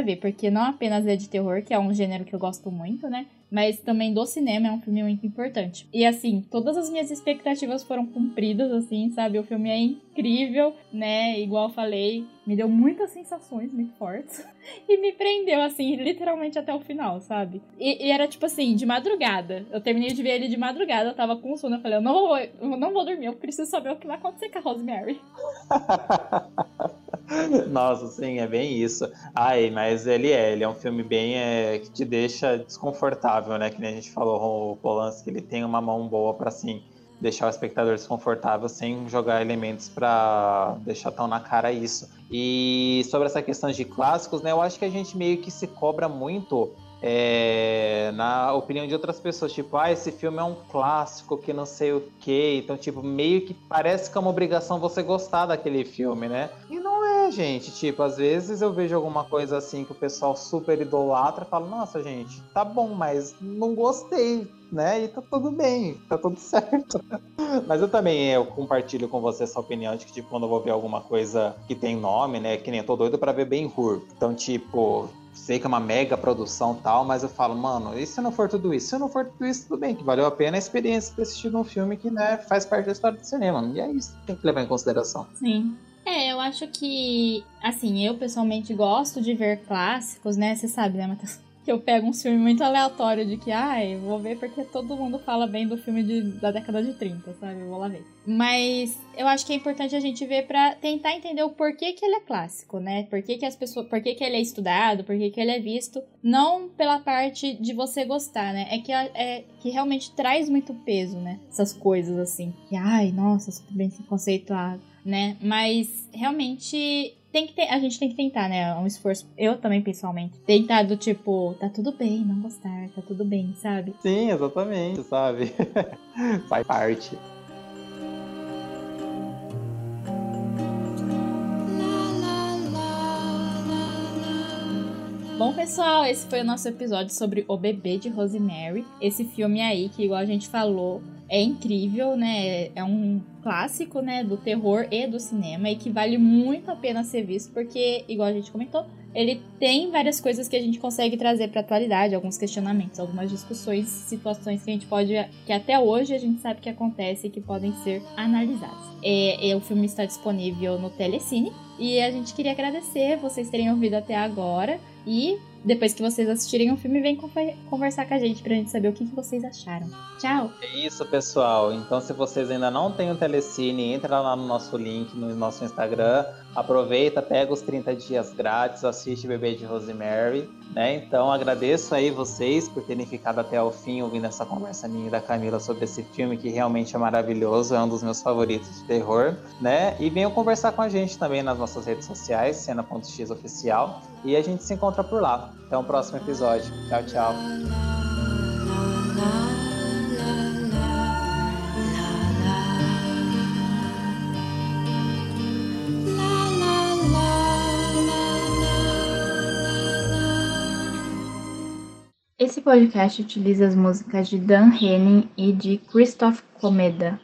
ver, porque não apenas é de terror, que é um gênero que eu gosto muito, né? Mas também do cinema é um filme muito importante. E assim, todas as minhas expectativas foram cumpridas, assim, sabe? O filme é incrível, né? Igual falei, me deu muitas sensações muito fortes e me prendeu, assim, literalmente até o final, sabe? E, e, era tipo assim, de madrugada. Eu terminei de ver ele de madrugada, eu tava com sono, eu falei, eu não vou, eu não vou dormir, eu preciso saber o que vai acontecer com a Rosemary. Nossa, sim, é bem isso. Ai, mas ele é, ele é um filme bem é, que te deixa desconfortável, né? Que nem a gente falou, o Polanski, ele tem uma mão boa para assim deixar o espectador desconfortável sem jogar elementos para deixar tão na cara isso. E sobre essa questão de clássicos, né? Eu acho que a gente meio que se cobra muito é, na opinião de outras pessoas, tipo, ah, esse filme é um clássico que não sei o que, então, tipo, meio que parece que é uma obrigação você gostar daquele filme, né? E não gente, tipo, às vezes eu vejo alguma coisa assim que o pessoal super idolatra e falo, nossa, gente, tá bom, mas não gostei, né? E tá tudo bem, tá tudo certo. Mas eu também eu compartilho com você essa opinião de que, tipo, quando eu vou ver alguma coisa que tem nome, né? Que nem eu tô doido pra ver Ben Hur. Então, tipo, sei que é uma mega produção tal, mas eu falo, mano, e se não for tudo isso? Se não for tudo isso, tudo bem, que valeu a pena a experiência de assistir um filme que, né, faz parte da história do cinema. E é isso que tem que levar em consideração. Sim. É, eu acho que, assim, eu pessoalmente gosto de ver clássicos, né? Você sabe, né, Matheus? que eu pego um filme muito aleatório de que, ah, vou ver porque todo mundo fala bem do filme de, da década de 30, sabe? Eu vou lá ver. Mas eu acho que é importante a gente ver para tentar entender o porquê que ele é clássico, né? Por que, que as pessoas. Por que, que ele é estudado, por que, que ele é visto. Não pela parte de você gostar, né? É que, é, que realmente traz muito peso, né? Essas coisas assim. E, ai, nossa, super bem conceituado, né? Mas realmente tem que ter, a gente tem que tentar, né? É um esforço, eu também pessoalmente, tentar do tipo, tá tudo bem, não gostar, tá tudo bem, sabe? Sim, exatamente, sabe? Faz parte. Bom, pessoal, esse foi o nosso episódio sobre O Bebê de Rosemary. Esse filme aí, que igual a gente falou, é incrível, né? É um clássico, né, do terror e do cinema e que vale muito a pena ser visto porque, igual a gente comentou, ele tem várias coisas que a gente consegue trazer para atualidade, alguns questionamentos, algumas discussões, situações que a gente pode, que até hoje a gente sabe que acontece e que podem ser analisadas. É, é, o filme está disponível no Telecine e a gente queria agradecer vocês terem ouvido até agora e depois que vocês assistirem o filme, vem conversar com a gente pra gente saber o que, vocês acharam. Tchau! É isso, pessoal. Então, se vocês ainda não têm o Telecine, entra lá no nosso link, no nosso Instagram, aproveita, pega os 30 dias grátis, assiste Bebê de Rosemary, né? Então, agradeço aí vocês por terem ficado até o fim ouvindo essa conversa minha e da Camila sobre esse filme que realmente é maravilhoso, é um dos meus favoritos de terror, né? E venham conversar com a gente também nas nossas redes sociais, cena.x oficial, e a gente se encontra por lá. Até o próximo episódio. Tchau, tchau. Esse podcast utiliza as músicas de Dan Henning e de Christoph Komeda.